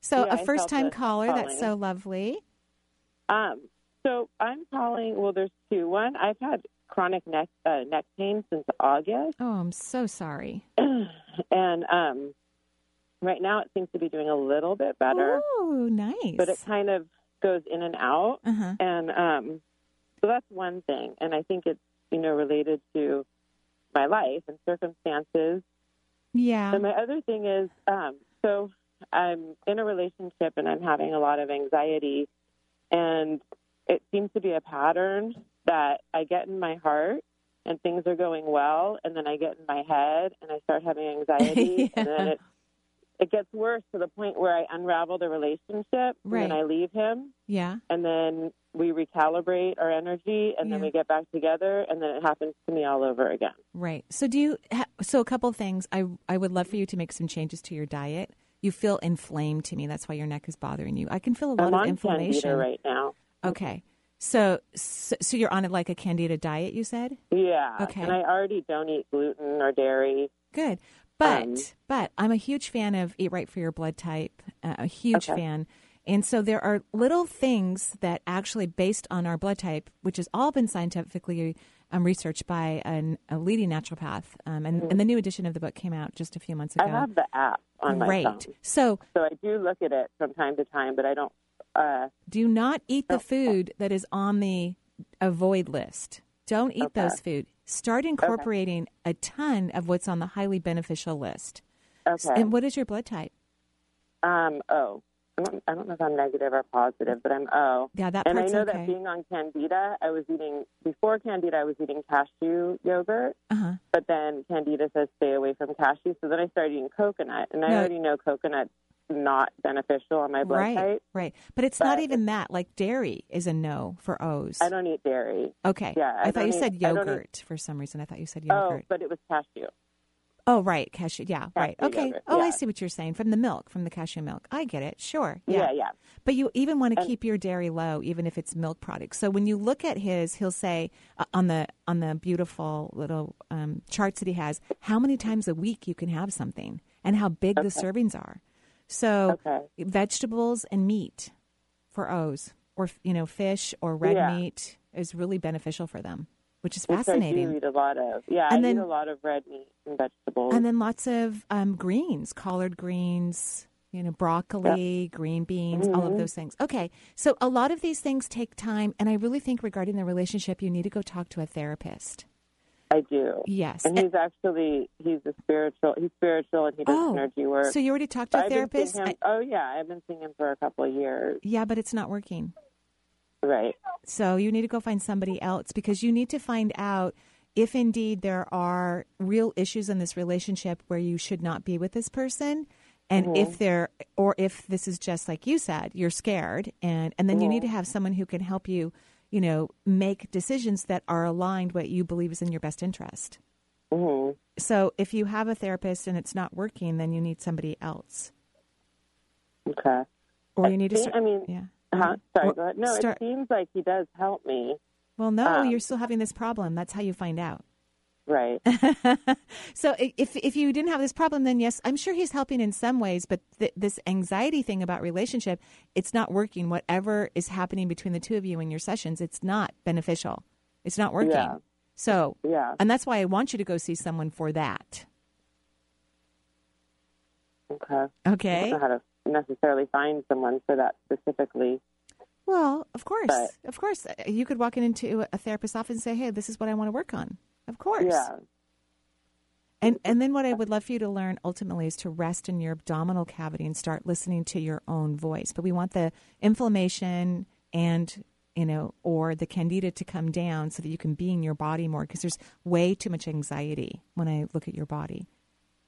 [SPEAKER 1] So
[SPEAKER 13] Yeah,
[SPEAKER 1] a first time caller, that's so lovely.
[SPEAKER 13] Um, so I'm calling. Well, there's two. One, I've had chronic neck uh, neck pain since August,
[SPEAKER 1] Oh, I'm so sorry.
[SPEAKER 13] and um, right now it seems to be doing a little bit better.
[SPEAKER 1] Oh, nice.
[SPEAKER 13] But it kind of goes in and out,
[SPEAKER 1] Uh-huh.
[SPEAKER 13] and um, so that's one thing. And I think it's you know related to my life and circumstances.
[SPEAKER 1] Yeah.
[SPEAKER 13] And my other thing is, um, so I'm in a relationship and I'm having a lot of anxiety, and it seems to be a pattern that I get in my heart and things are going well, and then I get in my head and I start having anxiety, and then it it gets worse to the point where I unravel the relationship, and
[SPEAKER 1] Right.
[SPEAKER 13] then I leave him,
[SPEAKER 1] Yeah.
[SPEAKER 13] and then we recalibrate our energy, and then
[SPEAKER 1] Yeah.
[SPEAKER 13] we get back together, and then it happens to me all over again.
[SPEAKER 1] Right. So do you ha- so a couple things I I would love for you to make some changes to your diet. You feel inflamed to me. That's why your neck is bothering you. I can feel a lot
[SPEAKER 13] I'm
[SPEAKER 1] of
[SPEAKER 13] on
[SPEAKER 1] inflammation
[SPEAKER 13] right now.
[SPEAKER 1] Okay. So, so so you're on it like a candida diet, you said?
[SPEAKER 13] Yeah.
[SPEAKER 1] Okay.
[SPEAKER 13] And I already don't eat gluten or dairy.
[SPEAKER 1] Good. But
[SPEAKER 13] Um,
[SPEAKER 1] but I'm a huge fan of Eat Right for Your Blood Type. Uh, a huge
[SPEAKER 13] Okay.
[SPEAKER 1] fan. And so there are little things that actually based on our blood type, which has all been scientifically um, researched by an, a leading naturopath. Um, and, and the new edition of the book came out just a few months ago.
[SPEAKER 13] Mm-hmm. I have the app on my
[SPEAKER 1] Great.
[SPEAKER 13] phone.
[SPEAKER 1] So
[SPEAKER 13] So I do look at it from time to time, but I don't. Uh,
[SPEAKER 1] do not eat the food that is on the avoid list. Don't eat
[SPEAKER 13] Okay.
[SPEAKER 1] those food. Start incorporating a ton of what's on the highly beneficial list.
[SPEAKER 13] okay.
[SPEAKER 1] And what is your blood type?
[SPEAKER 13] Um. O. I don't, I don't know if I'm negative or positive, but I'm O.
[SPEAKER 1] Yeah, that
[SPEAKER 13] and I know
[SPEAKER 1] okay.
[SPEAKER 13] that being on Candida, I was eating before Candida. I was eating cashew yogurt,
[SPEAKER 1] Uh-huh.
[SPEAKER 13] but then Candida says stay away from cashew. So then I started eating coconut, and I already know coconut's not beneficial on my blood
[SPEAKER 1] right,
[SPEAKER 13] type.
[SPEAKER 1] right. But it's not even that. Like dairy is a no for O's.
[SPEAKER 13] I don't eat dairy.
[SPEAKER 1] Okay.
[SPEAKER 13] Yeah, I
[SPEAKER 1] I, thought you
[SPEAKER 13] eat-
[SPEAKER 1] said
[SPEAKER 13] don't eat-
[SPEAKER 1] yogurt for some reason. I thought you said
[SPEAKER 13] Oh,
[SPEAKER 1] yogurt.
[SPEAKER 13] but it was cashew.
[SPEAKER 1] Oh, right, cashew. Yeah, right. Okay.
[SPEAKER 13] yogurt,
[SPEAKER 1] Oh, I see what you're saying. From the milk, from the cashew milk. I get it. Sure.
[SPEAKER 13] Yeah, yeah. yeah.
[SPEAKER 1] But you even want to
[SPEAKER 13] And-
[SPEAKER 1] keep your dairy low, even if it's milk products. So when you look at his, he'll say uh, on the on the beautiful little um, charts that he has, how many times a week you can have something and how big the servings are. So
[SPEAKER 13] Okay.
[SPEAKER 1] vegetables and meat for O's, or you know, fish or red
[SPEAKER 13] Yeah.
[SPEAKER 1] meat is really beneficial for them, which is
[SPEAKER 13] Which
[SPEAKER 1] fascinating.
[SPEAKER 13] I do eat a lot of. Yeah,
[SPEAKER 1] And
[SPEAKER 13] I
[SPEAKER 1] then-
[SPEAKER 13] eat a lot of red meat and vegetables.
[SPEAKER 1] And then lots of um, greens, collard greens, You know, broccoli, green beans, all of
[SPEAKER 13] Mhm.
[SPEAKER 1] those things. Okay. So a lot of these things take time. And I really think regarding the relationship, you need to go talk to a therapist.
[SPEAKER 13] I do.
[SPEAKER 1] Yes.
[SPEAKER 13] And he's actually he's a spiritual. He's spiritual and he does
[SPEAKER 1] Oh,
[SPEAKER 13] energy work.
[SPEAKER 1] so you already talked to a
[SPEAKER 13] been seeing
[SPEAKER 1] therapist?
[SPEAKER 13] him- oh yeah, I've been seeing him for a couple of years.
[SPEAKER 1] Yeah, but it's not working.
[SPEAKER 13] Right.
[SPEAKER 1] So you need to go find somebody else because you need to find out if indeed there are real issues in this relationship where you should not be with this person and
[SPEAKER 13] Mhm.
[SPEAKER 1] if there or if this is just like you said you're scared and and then you need to have someone who can help you you know make decisions that are aligned what you believe is in your best interest
[SPEAKER 13] hmm
[SPEAKER 1] so if you have a therapist and it's not working then you need somebody else
[SPEAKER 13] Okay.
[SPEAKER 1] or you need to start,
[SPEAKER 13] I mean,
[SPEAKER 1] yeah
[SPEAKER 13] huh? Sorry, ahead. No,
[SPEAKER 1] start-
[SPEAKER 13] it seems like he does help me.
[SPEAKER 1] well no
[SPEAKER 13] um,
[SPEAKER 1] you're still having this problem that's how you find out
[SPEAKER 13] Right.
[SPEAKER 1] so if if you didn't have this problem, then yes, I'm sure he's helping in some ways. But th- this anxiety thing about relationship, it's not working. Whatever is happening between the two of you in your sessions, it's not beneficial. It's not working.
[SPEAKER 13] Yeah.
[SPEAKER 1] So
[SPEAKER 13] Yeah.
[SPEAKER 1] and that's why I want you to go see someone for that.
[SPEAKER 13] Okay.
[SPEAKER 1] Okay.
[SPEAKER 13] Don't know how to necessarily find someone for that specifically.
[SPEAKER 1] Well, of course,
[SPEAKER 13] But-
[SPEAKER 1] of course, you could walk in into a therapist's office and say, "Hey, this is what I want to work on." Of course.
[SPEAKER 13] Yeah.
[SPEAKER 1] And and then what I would love for you to learn ultimately is to rest in your abdominal cavity and start listening to your own voice. But we want the inflammation and you know or the candida to come down so that you can be in your body more because there's way too much anxiety when I look at your body.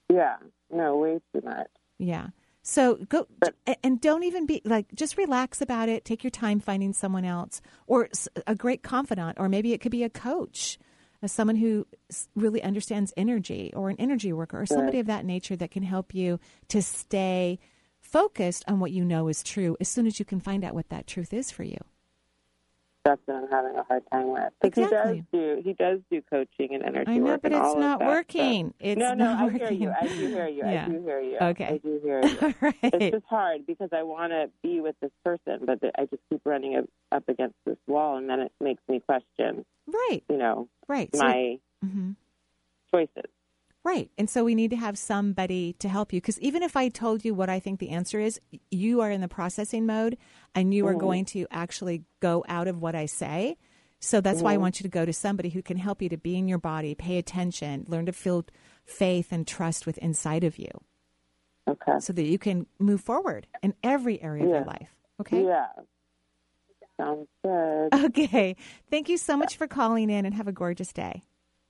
[SPEAKER 13] Yeah. No, way too much.
[SPEAKER 1] Yeah. So go and don't even be like just relax about it. Take your time finding someone else or a great confidant or maybe it could be a coach, uh, someone who really understands energy or an energy worker or somebody
[SPEAKER 13] Right.
[SPEAKER 1] of that nature that can help you to stay focused on what you know is true as soon as you can find out what that truth is for you.
[SPEAKER 13] That's what I'm having a hard time with. 'Cause
[SPEAKER 1] Exactly.
[SPEAKER 13] He does do he does do coaching and energy
[SPEAKER 1] I know,
[SPEAKER 13] work
[SPEAKER 1] but it's not
[SPEAKER 13] stuff.
[SPEAKER 1] working. It's
[SPEAKER 13] no, no,
[SPEAKER 1] not
[SPEAKER 13] I hear you.
[SPEAKER 1] working.
[SPEAKER 13] I do hear you.
[SPEAKER 1] Yeah.
[SPEAKER 13] I do hear you.
[SPEAKER 1] Okay.
[SPEAKER 13] I do hear you.
[SPEAKER 1] All right.
[SPEAKER 13] It's just hard because I want to be with this person, but I just keep running up, against this wall, and then it makes me question,
[SPEAKER 1] Right.
[SPEAKER 13] you know,
[SPEAKER 1] Right. So-
[SPEAKER 13] my
[SPEAKER 1] Mhm.
[SPEAKER 13] choices.
[SPEAKER 1] Right. And so we need to have somebody to help you. Because even if I told you what I think the answer is, you are in the processing mode and you are
[SPEAKER 13] Mhm.
[SPEAKER 1] going to actually go out of what I say. So that's why I
[SPEAKER 13] Mhm.
[SPEAKER 1] want you to go to somebody who can help you to be in your body, pay attention, learn to feel faith and trust with inside of you.
[SPEAKER 13] Okay.
[SPEAKER 1] So that you can move forward in every area of your life. Okay.
[SPEAKER 13] Yeah. Sounds good.
[SPEAKER 1] Okay. Thank you so much for calling in and have a gorgeous day.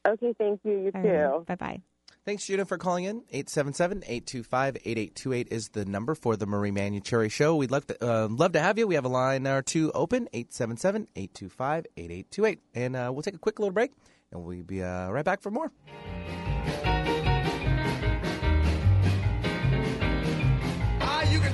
[SPEAKER 13] Okay, thank you. You too.
[SPEAKER 1] Bye bye.
[SPEAKER 2] Thanks, Judah, for calling in. 877-825-8828 is the number for the Marie Manuchehri Show. We'd love to, uh, love to have you. We have a line or two open, 877-825-8828. And uh, we'll take a quick little break, and we'll be uh, right back for more.
[SPEAKER 14] You can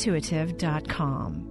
[SPEAKER 15] EnergyIntuitive.com.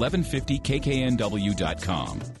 [SPEAKER 16] 1150kknw.com.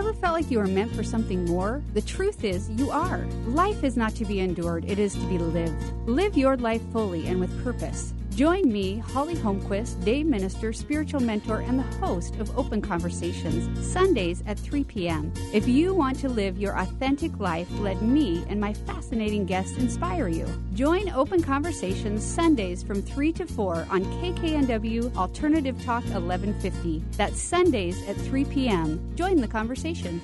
[SPEAKER 17] felt like you were meant for something more? The truth is, you are. Life is not to be endured, it is to be lived. Live your life fully and with purpose. Join me, Holly Holmquist, day minister, spiritual mentor, and the host of Open Conversations, Sundays at 3 p.m. If you want to live your authentic life, let me and my fascinating guests inspire you. Join Open Conversations Sundays from 3 to 4 on KKNW Alternative Talk 1150. That's Sundays at 3 p.m. Join the conversation.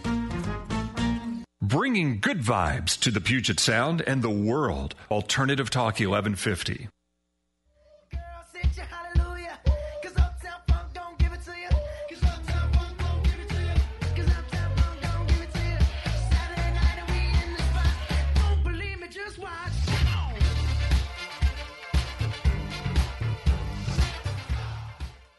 [SPEAKER 9] Bringing good vibes to the Puget Sound and the world. Alternative Talk 1150.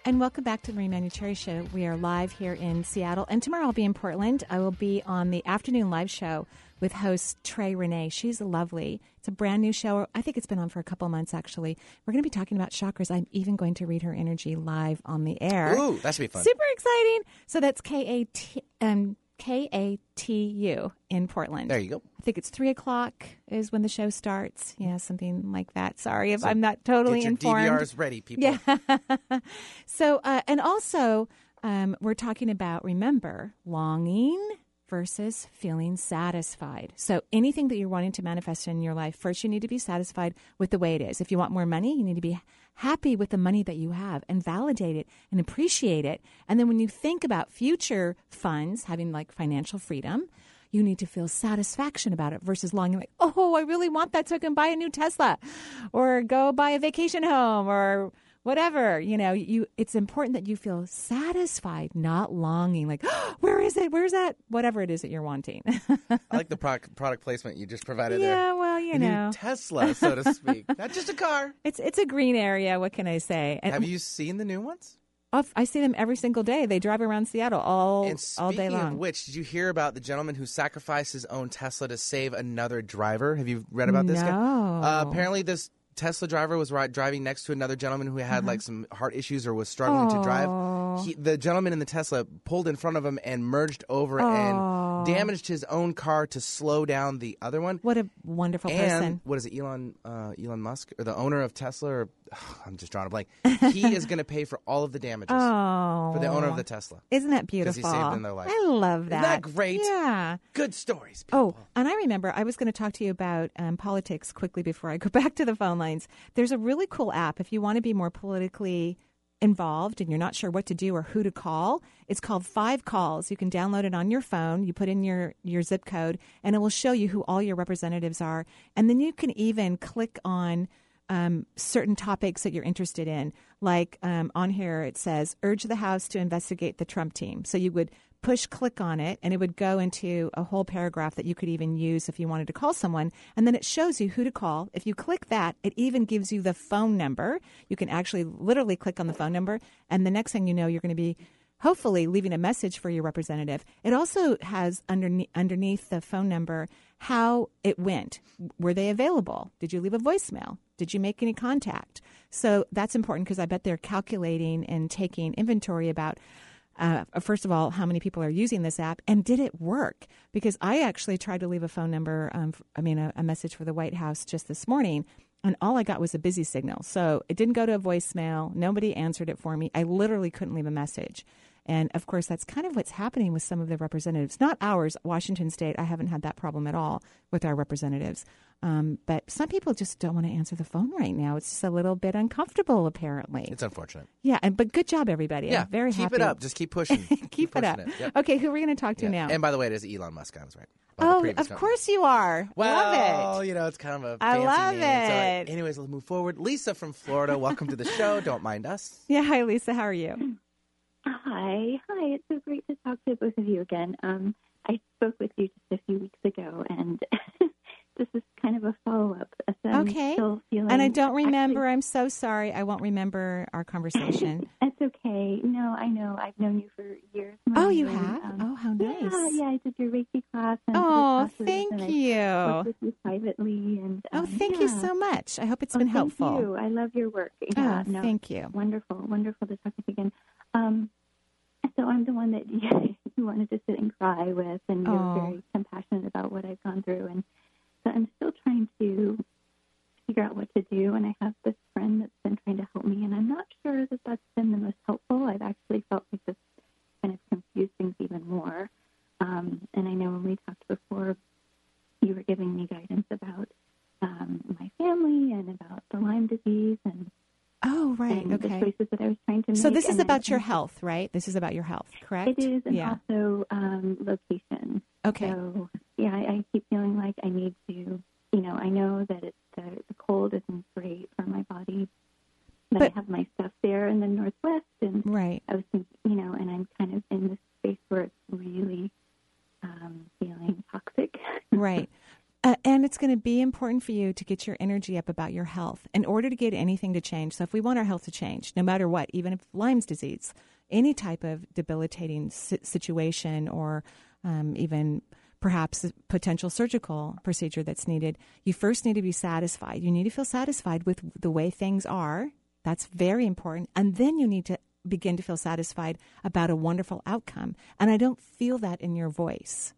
[SPEAKER 1] And welcome back to the Marie Manuchehri Show. We are live here in Seattle, and tomorrow I'll be in Portland. I will be on the afternoon live show with host Trey Renee. She's lovely. It's a brand new show. I think it's been on for a couple months, actually. We're going to be talking about chakras. I'm even going to read her energy live on the air.
[SPEAKER 2] Ooh, that should be fun.
[SPEAKER 1] Super exciting. So that's K A T um, K A T U in Portland.
[SPEAKER 2] There you go.
[SPEAKER 1] I think it's three o'clock is when the show starts. Yeah, something like that. Sorry if
[SPEAKER 2] So
[SPEAKER 1] I'm not totally
[SPEAKER 2] get your
[SPEAKER 1] informed.
[SPEAKER 2] DVRs ready, people.
[SPEAKER 1] Yeah. so, uh, and also, um, we're talking about remember longing versus feeling satisfied. So, anything that you're wanting to manifest in your life, first you need to be satisfied with the way it is. If you want more money, you need to be happy with the money that you have and validate it and appreciate it. And then when you think about future funds, having like financial freedom, you need to feel satisfaction about it versus longing like, oh, I really want that so I can buy a new Tesla or go buy a vacation home or whatever. You know, you it's important that you feel satisfied, not longing like, oh, where is it? Where's that? Whatever it is that you're wanting.
[SPEAKER 2] I like the product, product placement you just provided there.
[SPEAKER 1] Yeah, well, you know.
[SPEAKER 2] Tesla, so to speak. Not just a car.
[SPEAKER 1] it's it's a green area. What can I say? And
[SPEAKER 2] Have you seen the new ones?
[SPEAKER 1] Oh, I see them every single day. They drive around Seattle all all day long.
[SPEAKER 2] of which, did you hear about the gentleman who sacrificed his own Tesla to save another driver? Have you read about this guy?
[SPEAKER 1] No.
[SPEAKER 2] Uh, apparently, this Tesla driver was ri driving next to another gentleman who had like some heart issues or was struggling to drive. He, the gentleman in the Tesla pulled in front of him and merged over and damaged his own car to slow down the other one.
[SPEAKER 1] What a wonderful
[SPEAKER 2] and
[SPEAKER 1] person.
[SPEAKER 2] what is it, Elon uh, Elon Musk or the owner of Tesla? Or I'm just drawing a blank. He is going to pay for all of the damages
[SPEAKER 1] Oh,
[SPEAKER 2] for the owner of the Tesla.
[SPEAKER 1] Isn't that beautiful?
[SPEAKER 2] he saved their life.
[SPEAKER 1] I love that.
[SPEAKER 2] Isn't that great?
[SPEAKER 1] Yeah.
[SPEAKER 2] Good stories.
[SPEAKER 1] Oh, and I remember I was going to talk to you about um, politics quickly before I go back to the phone lines. There's a really cool app if you want to be more politically involved and you're not sure what to do or who to call. It's called Five Calls. You can download it on your phone. You put in your your zip code, and it will show you who all your representatives are. And then you can even click on um, certain topics that you're interested in. Like um, on here, it says, urge the House to investigate the Trump team. So you would push click on it, and it would go into a whole paragraph that you could even use if you wanted to call someone. And then it shows you who to call. If you click that, it even gives you the phone number. You can actually literally click on the phone number, and the next thing you know, you're going to be hopefully leaving a message for your representative. It also has underneath, underneath the phone number how it went. Were they available? Did you leave a voicemail? Did you make any contact? So that's important because I bet they're calculating and taking inventory about. Uh, first of all, how many people are using this app, and did it work? Because I actually tried to leave a phone number, um, I mean, a, a message for the White House just this morning, and all I got was a busy signal. So it didn't go to a voicemail. Nobody answered it for me. I literally couldn't leave a message. And of course, that's kind of what's happening with some of the representatives. Not ours, Washington State. I haven't had that problem at all with our representatives. Um, but some people just don't want to answer the phone right now. It's just a little bit uncomfortable, apparently.
[SPEAKER 2] It's unfortunate.
[SPEAKER 1] Yeah, and but good job, everybody.
[SPEAKER 2] Yeah,
[SPEAKER 1] I'm very
[SPEAKER 2] keep
[SPEAKER 1] happy.
[SPEAKER 2] it up. Just keep pushing.
[SPEAKER 1] keep, it
[SPEAKER 2] pushing
[SPEAKER 1] up.
[SPEAKER 2] it. Yep.
[SPEAKER 1] Okay, who are we going to talk to
[SPEAKER 2] Yeah.
[SPEAKER 1] now?
[SPEAKER 2] And by the way, it is Elon Musk. I was right.
[SPEAKER 1] Oh, of
[SPEAKER 2] company.
[SPEAKER 1] course you are.
[SPEAKER 2] Well,
[SPEAKER 1] love it.
[SPEAKER 2] you know, it's kind of a
[SPEAKER 1] I love
[SPEAKER 2] name. So,
[SPEAKER 1] it.
[SPEAKER 2] anyways, let's move forward. Lisa from Florida, welcome to the show. Don't mind us.
[SPEAKER 1] Yeah, hi, Lisa. How are you?
[SPEAKER 18] Hi, hi. It's so great to talk to both of you again. Um, I spoke with you just a few weeks ago, and this is kind of a follow up. So
[SPEAKER 1] okay.
[SPEAKER 18] I'm still feeling
[SPEAKER 1] And I don't remember. I'm so sorry. I won't remember our conversation.
[SPEAKER 18] It's okay. No, I know. I've known you for years.
[SPEAKER 1] Oh, you
[SPEAKER 18] and,
[SPEAKER 1] have?
[SPEAKER 18] um,
[SPEAKER 1] oh, how nice.
[SPEAKER 18] Yeah, yeah. I did your Reiki class. And
[SPEAKER 1] Oh, thank
[SPEAKER 18] I
[SPEAKER 1] you.
[SPEAKER 18] worked with you privately, and
[SPEAKER 1] Oh,
[SPEAKER 18] um,
[SPEAKER 1] thank you so much. I hope it's
[SPEAKER 18] Oh,
[SPEAKER 1] been
[SPEAKER 18] thank
[SPEAKER 1] helpful.
[SPEAKER 18] you. I love your work.
[SPEAKER 1] Oh,
[SPEAKER 18] no,
[SPEAKER 1] thank you.
[SPEAKER 18] Wonderful, wonderful to talk to you again. Um, so I'm the one that you wanted to sit and cry with, and you're
[SPEAKER 1] Oh.
[SPEAKER 18] very compassionate about what I've gone through, and so I'm still trying to figure out what to do. And I have this friend that's been trying to help me, and I'm not sure that that's been the most helpful. I've actually felt like this kind of confused things even more. Um, and I know when we talked before, you were giving me guidance about um, my family and about the Lyme disease and
[SPEAKER 1] Oh, right.
[SPEAKER 18] and the
[SPEAKER 1] okay.
[SPEAKER 18] choices that I was trying to make.
[SPEAKER 1] So this is about your health, right? This is about your health, correct?
[SPEAKER 18] It is, and
[SPEAKER 1] yeah.
[SPEAKER 18] also um, location.
[SPEAKER 1] Okay.
[SPEAKER 18] So yeah, I, I keep feeling like I need to. You know, I know that it's the, the cold isn't great for my body, but, I have my stuff there in the northwest, and
[SPEAKER 1] right.
[SPEAKER 18] I was thinking, you know, and I'm kind of in this space where it's really um, feeling toxic.
[SPEAKER 1] right. Uh, and it's going to be important for you to get your energy up about your health in order to get anything to change. So, if we want our health to change, no matter what, even if Lyme's disease, any type of debilitating situation, or um, even perhaps a potential surgical procedure that's needed, you first need to be satisfied. You need to feel satisfied with the way things are. That's very important. And then you need to begin to feel satisfied about a wonderful outcome. And I don't feel that in your voice.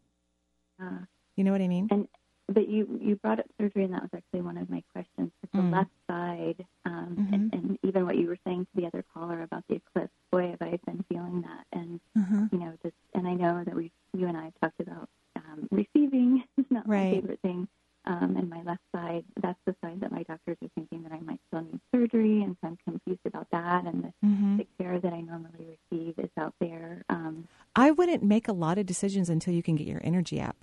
[SPEAKER 18] Uh,
[SPEAKER 1] You know what I mean?
[SPEAKER 18] And but you you brought up surgery, and that was actually one of my questions. With the
[SPEAKER 1] Mm.
[SPEAKER 18] left side, um,
[SPEAKER 1] Mhm.
[SPEAKER 18] and, and even what you were saying to the other caller about the eclipse. Boy, have I been feeling that, and
[SPEAKER 1] Mhm.
[SPEAKER 18] you know, just and I know that we, you and I have talked about um, receiving is not my favorite thing. Um, and my left side, that's the side that my doctors are thinking that I might still need surgery, and so I'm confused about that. And the,
[SPEAKER 1] Mhm.
[SPEAKER 18] the care that I normally receive is out there. Um,
[SPEAKER 1] I wouldn't make a lot of decisions until you can get your energy up.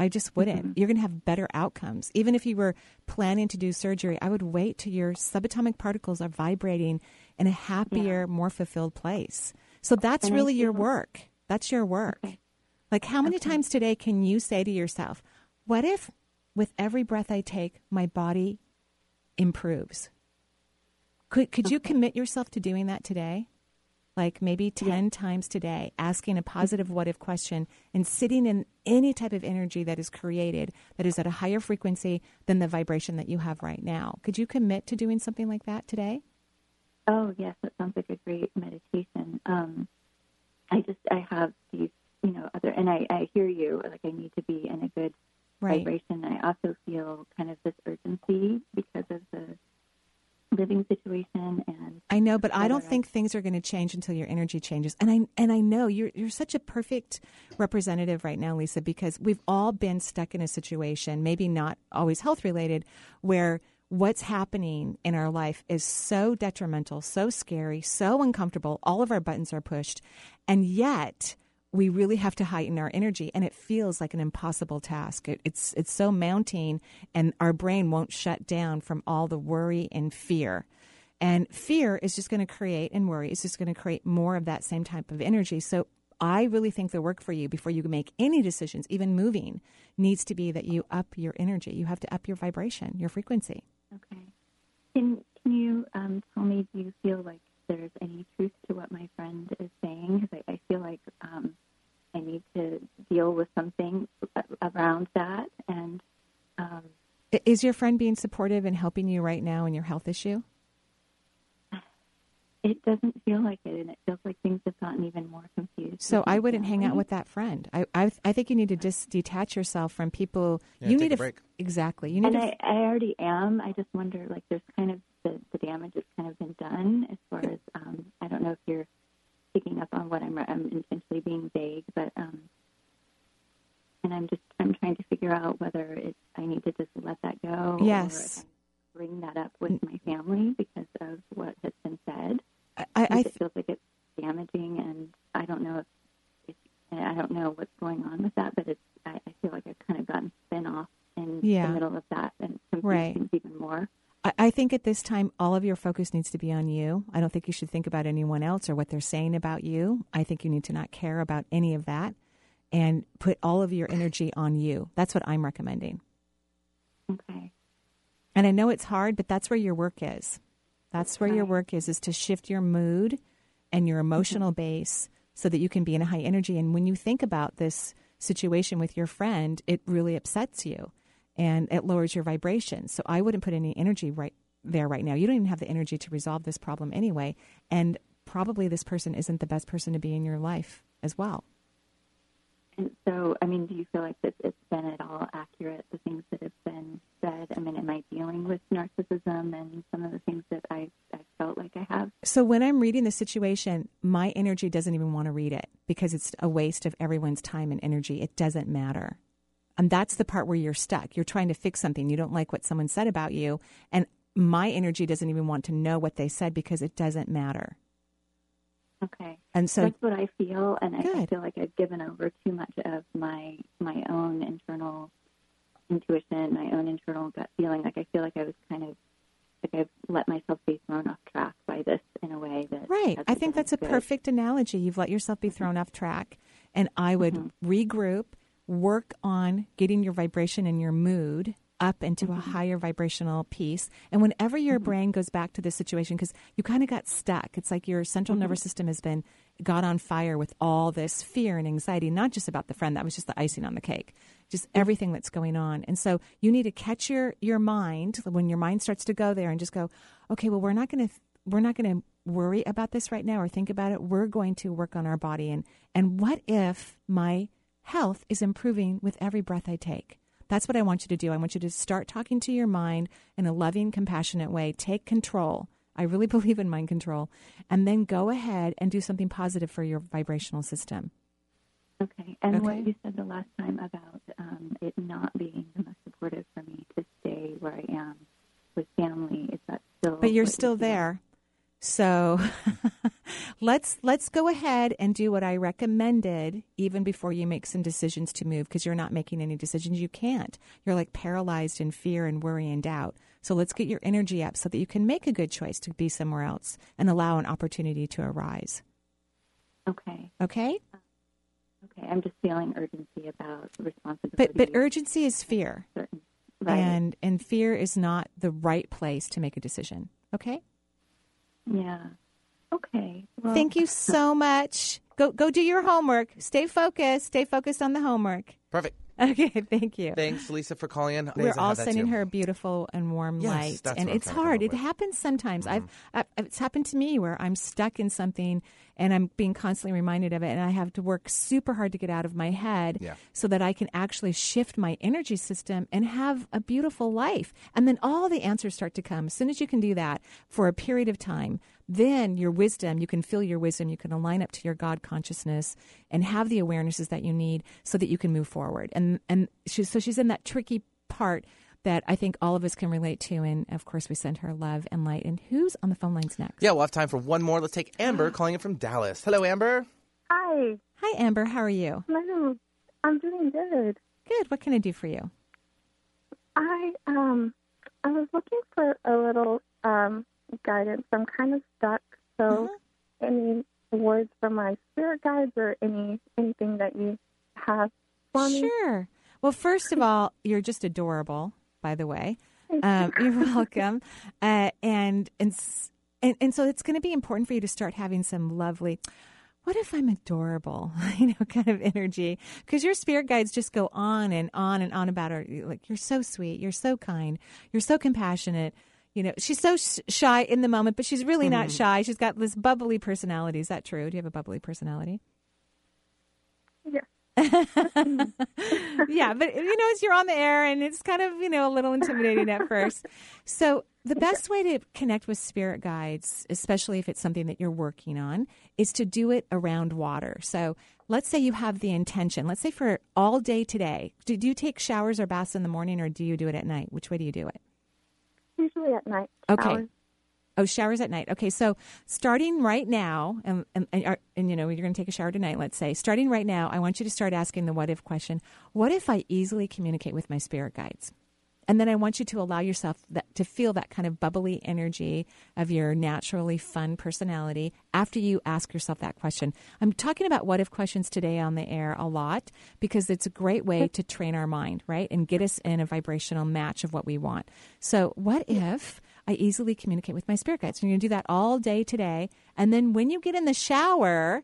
[SPEAKER 1] I just wouldn't.
[SPEAKER 18] Mhm.
[SPEAKER 1] You're going to have better outcomes. Even if you were planning to do surgery, I would wait till your subatomic particles are vibrating in a happier, more fulfilled place. So that's
[SPEAKER 18] And
[SPEAKER 1] really your work. That's your work. Like, how many times today can you say to yourself, What if with every breath I take, my body improves? Could, could you commit yourself to doing that today? Like maybe 10 times today, asking a positive what if question and sitting in any type of energy that is created that is at a higher frequency than the vibration that you have right now. Could you commit to doing something like that today?
[SPEAKER 18] Oh yes, that sounds like a great meditation. Um, I just I have these, you know, other, and I I hear you. Like I need to be in a good
[SPEAKER 1] Right.
[SPEAKER 18] vibration. I also feel kind of this urgency because of the living situation and
[SPEAKER 1] I know, but I don't think things are going to change until your energy changes. And I and I know you're you're such a perfect representative right now, Lisa, because we've all been stuck in a situation, maybe not always health related, where what's happening in our life is so detrimental, so scary, so uncomfortable. All of our buttons are pushed, and yet we really have to heighten our energy, and it feels like an impossible task. It, it's it's so mounting, and our brain won't shut down from all the worry and fear. And fear is just going to create, and worry is just going to create more of that same type of energy. So I really think the work for you before you make any decisions, even moving, needs to be that you up your energy. You have to up your vibration, your frequency.
[SPEAKER 18] okay. Can can you um, tell me? Do you feel like there's any truth to what my friend is saying? Because I, I feel like um, I need to deal with something a- around that, and um,
[SPEAKER 1] Is your friend being supportive and helping you right now in your health issue?
[SPEAKER 18] it doesn't feel like it, and it feels like things have gotten even more confused.
[SPEAKER 1] So I wouldn't hang out with that friend. I, I I think you need to just detach yourself from people.
[SPEAKER 2] Yeah,
[SPEAKER 1] you
[SPEAKER 2] take
[SPEAKER 1] need
[SPEAKER 2] a
[SPEAKER 1] to
[SPEAKER 2] break.
[SPEAKER 1] exactly. You need
[SPEAKER 18] and
[SPEAKER 1] to
[SPEAKER 18] I, I already am. I just wonder, like, there's kind of the, the damage has kind of been done as far as um, I don't know if you're picking up on what I'm, I'm intentionally being vague, but um, and I'm just I'm trying to figure out whether it I need to just let that go.
[SPEAKER 1] Yes.
[SPEAKER 18] Bring that up with my family because of what has been said.
[SPEAKER 1] I, I
[SPEAKER 18] Because
[SPEAKER 1] th-
[SPEAKER 18] it feels like it's damaging, and I don't know if, if and I don't know what's going on with that, but it's I, I feel like I've kind of gotten spin off in
[SPEAKER 1] Yeah.
[SPEAKER 18] the middle of that and confused
[SPEAKER 1] Right.
[SPEAKER 18] things even more.
[SPEAKER 1] I, I think at this time, all of your focus needs to be on you. I don't think you should think about anyone else or what they're saying about you. I think you need to not care about any of that and put all of your energy on you. That's what I'm recommending.
[SPEAKER 18] Okay.
[SPEAKER 1] And I know it's hard, but that's where your work is. That's where your work is, is to shift your mood and your mm-hmm. emotional base so that you can be in a high energy. And when you think about this situation with your friend, it really upsets you and it lowers your vibration. So I wouldn't put any energy right there right now. You don't even have the energy to resolve this problem anyway. And probably this person isn't the best person to be in your life as well.
[SPEAKER 18] And so, I mean, do you feel like that it's been at all accurate, the things that have been said? I mean, am I dealing with narcissism and some of the things that I, I felt like I have?
[SPEAKER 1] So when I'm reading the situation, my energy doesn't even want to read it because it's a waste of everyone's time and energy. It doesn't matter. And that's the part where you're stuck. You're trying to fix something. You don't like what someone said about you. And my energy doesn't even want to know what they said because it doesn't matter.
[SPEAKER 18] Okay.
[SPEAKER 1] And so
[SPEAKER 18] that's what I feel, and I, I feel like I've given over too much of my my own internal intuition, my own internal gut feeling. Like I feel like I was kind of like I've let myself be thrown off track by this in a way that
[SPEAKER 1] Right. I think that's a
[SPEAKER 18] good.
[SPEAKER 1] perfect analogy. You've let yourself be mm-hmm. thrown off track. And I would mm-hmm. regroup, work on getting your vibration and your mood up into a mm-hmm. higher vibrational piece. And whenever your mm-hmm. brain goes back to this situation, because you kind of got stuck, it's like your central mm-hmm. nervous system has been got on fire with all this fear and anxiety, not just about the friend, that was just the icing on the cake, just everything that's going on. And so you need to catch your, your mind when your mind starts to go there and just go, okay, well, we're not going to, we're not going to worry about this right now or think about it. We're going to work on our body. And, and what if my health is improving with every breath I take? That's what I want you to do. I want you to start talking to your mind in a loving, compassionate way. Take control. I really believe in mind control. And then go ahead and do something positive for your vibrational system.
[SPEAKER 18] Okay. And
[SPEAKER 1] Okay.
[SPEAKER 18] what you said the last time about um, it not being the most supportive for me to stay where I am with family, is that still?
[SPEAKER 1] But you're
[SPEAKER 18] you
[SPEAKER 1] still
[SPEAKER 18] feel?
[SPEAKER 1] there. So let's let's go ahead and do what I recommended even before you make some decisions to move because you're not making any decisions. You can't. You're like paralyzed in fear and worry and doubt. So let's get your energy up so that you can make a good choice to be somewhere else and allow an opportunity to arise.
[SPEAKER 18] Okay.
[SPEAKER 1] Okay?
[SPEAKER 18] Okay. I'm just feeling urgency about responsibility.
[SPEAKER 1] But but urgency is fear.
[SPEAKER 18] Right.
[SPEAKER 1] And and fear is not the right place to make a decision. Okay?
[SPEAKER 18] Yeah. Okay. Well,
[SPEAKER 1] Thank you so much. Go go do your homework. Stay focused. Stay focused on the homework.
[SPEAKER 2] Perfect.
[SPEAKER 1] Okay, thank you.
[SPEAKER 2] Thanks, Lisa, for calling in.
[SPEAKER 1] We're all sending
[SPEAKER 2] too.
[SPEAKER 1] her a beautiful and warm
[SPEAKER 2] Yes,
[SPEAKER 1] light,
[SPEAKER 2] that's
[SPEAKER 1] and
[SPEAKER 2] what I'm
[SPEAKER 1] it's
[SPEAKER 2] trying to come
[SPEAKER 1] hard. It happens sometimes. I've,
[SPEAKER 2] Mm-hmm.
[SPEAKER 1] I've it's happened to me where I'm stuck in something, and I'm being constantly reminded of it, and I have to work super hard to get out of my head,
[SPEAKER 2] Yeah.
[SPEAKER 1] so that I can actually shift my energy system and have a beautiful life. And then all the answers start to come as soon as you can do that for a period of time. Then your wisdom, you can feel your wisdom, you can align up to your God consciousness and have the awarenesses that you need so that you can move forward. And and she, so she's in that tricky part that I think all of us can relate to. And of course, we send her love and light. And who's on the phone lines next?
[SPEAKER 2] Yeah, we'll have time for one more. Let's take Amber calling in from Dallas. Hello, Amber.
[SPEAKER 19] Hi.
[SPEAKER 1] Hi, Amber. How are you?
[SPEAKER 19] Hello. I'm doing good.
[SPEAKER 1] Good. What can I do for you?
[SPEAKER 19] I um I was looking for a little um guidance. I'm kind of stuck. So any words from my spirit guides or any anything that you have for me?
[SPEAKER 1] Sure. Well, first of all, you're just adorable, by the way. Um, you're welcome. Uh, and, and, and, and so it's going to be important for you to start having some lovely, what if I'm adorable, you know, kind of energy. Because your spirit guides just go on and on and on about her. Like, you're so sweet. You're so kind. You're so compassionate. You know, she's so sh- shy in the moment, but she's really not shy. She's got this bubbly personality. Is that true? Do you have a bubbly personality?
[SPEAKER 19] Yeah.
[SPEAKER 1] but you know, as you're on the air and it's kind of, you know, a little intimidating at first. So, the best way to connect with spirit guides, especially if it's something that you're working on, is to do it around water. So, let's say you have the intention, let's say for all day today, do, do you take showers or baths in the morning or do you do it at night? Which way do you do it?
[SPEAKER 19] Usually at night.
[SPEAKER 1] Okay. Oh, showers at night. Okay, so starting right now, and, and, and, uh, and you know, you're going to take a shower tonight, let's say. Starting right now, I want you to start asking the what if question What if I easily communicate with my spirit guides? And then I want you to allow yourself that, to feel that kind of bubbly energy of your naturally fun personality after you ask yourself that question. I'm talking about what if questions today on the air a lot because it's a great way to train our mind, right? And get us in a vibrational match of what we want. So, what if I easily communicate with my spirit guides? And you're going to do that all day today. And then when you get in the shower,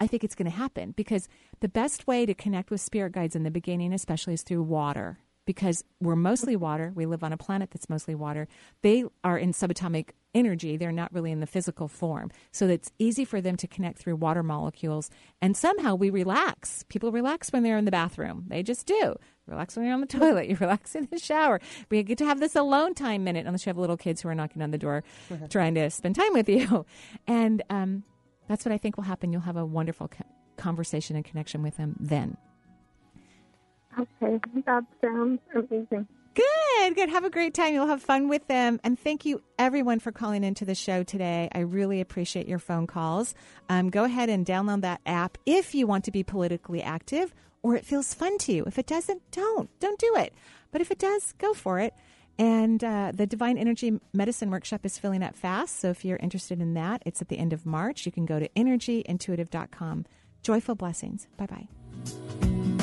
[SPEAKER 1] I think it's going to happen because the best way to connect with spirit guides in the beginning, especially, is through water because we're mostly water. We live on a planet that's mostly water. They are in subatomic energy. They're not really in the physical form. So it's easy for them to connect through water molecules. And somehow we relax. People relax when they're in the bathroom. They just do. Relax when you're on the toilet. You relax in the shower. We get to have this alone time minute, unless you have little kids who are knocking on the door trying to spend time with you. And um, that's what I think will happen. You'll have a wonderful co- conversation and connection with them then.
[SPEAKER 19] Okay, that sounds amazing.
[SPEAKER 1] Good, good. Have a great time. You'll have fun with them. And thank you, everyone, for calling into the show today. I really appreciate your phone calls. Um, go ahead and download that app if you want to be politically active or it feels fun to you. If it doesn't, don't. Don't do it. But if it does, go for it. And uh, the Divine Energy Medicine Workshop is filling up fast. So if you're interested in that, it's at the end of March. You can go to energyintuitive.com. Joyful blessings. Bye bye.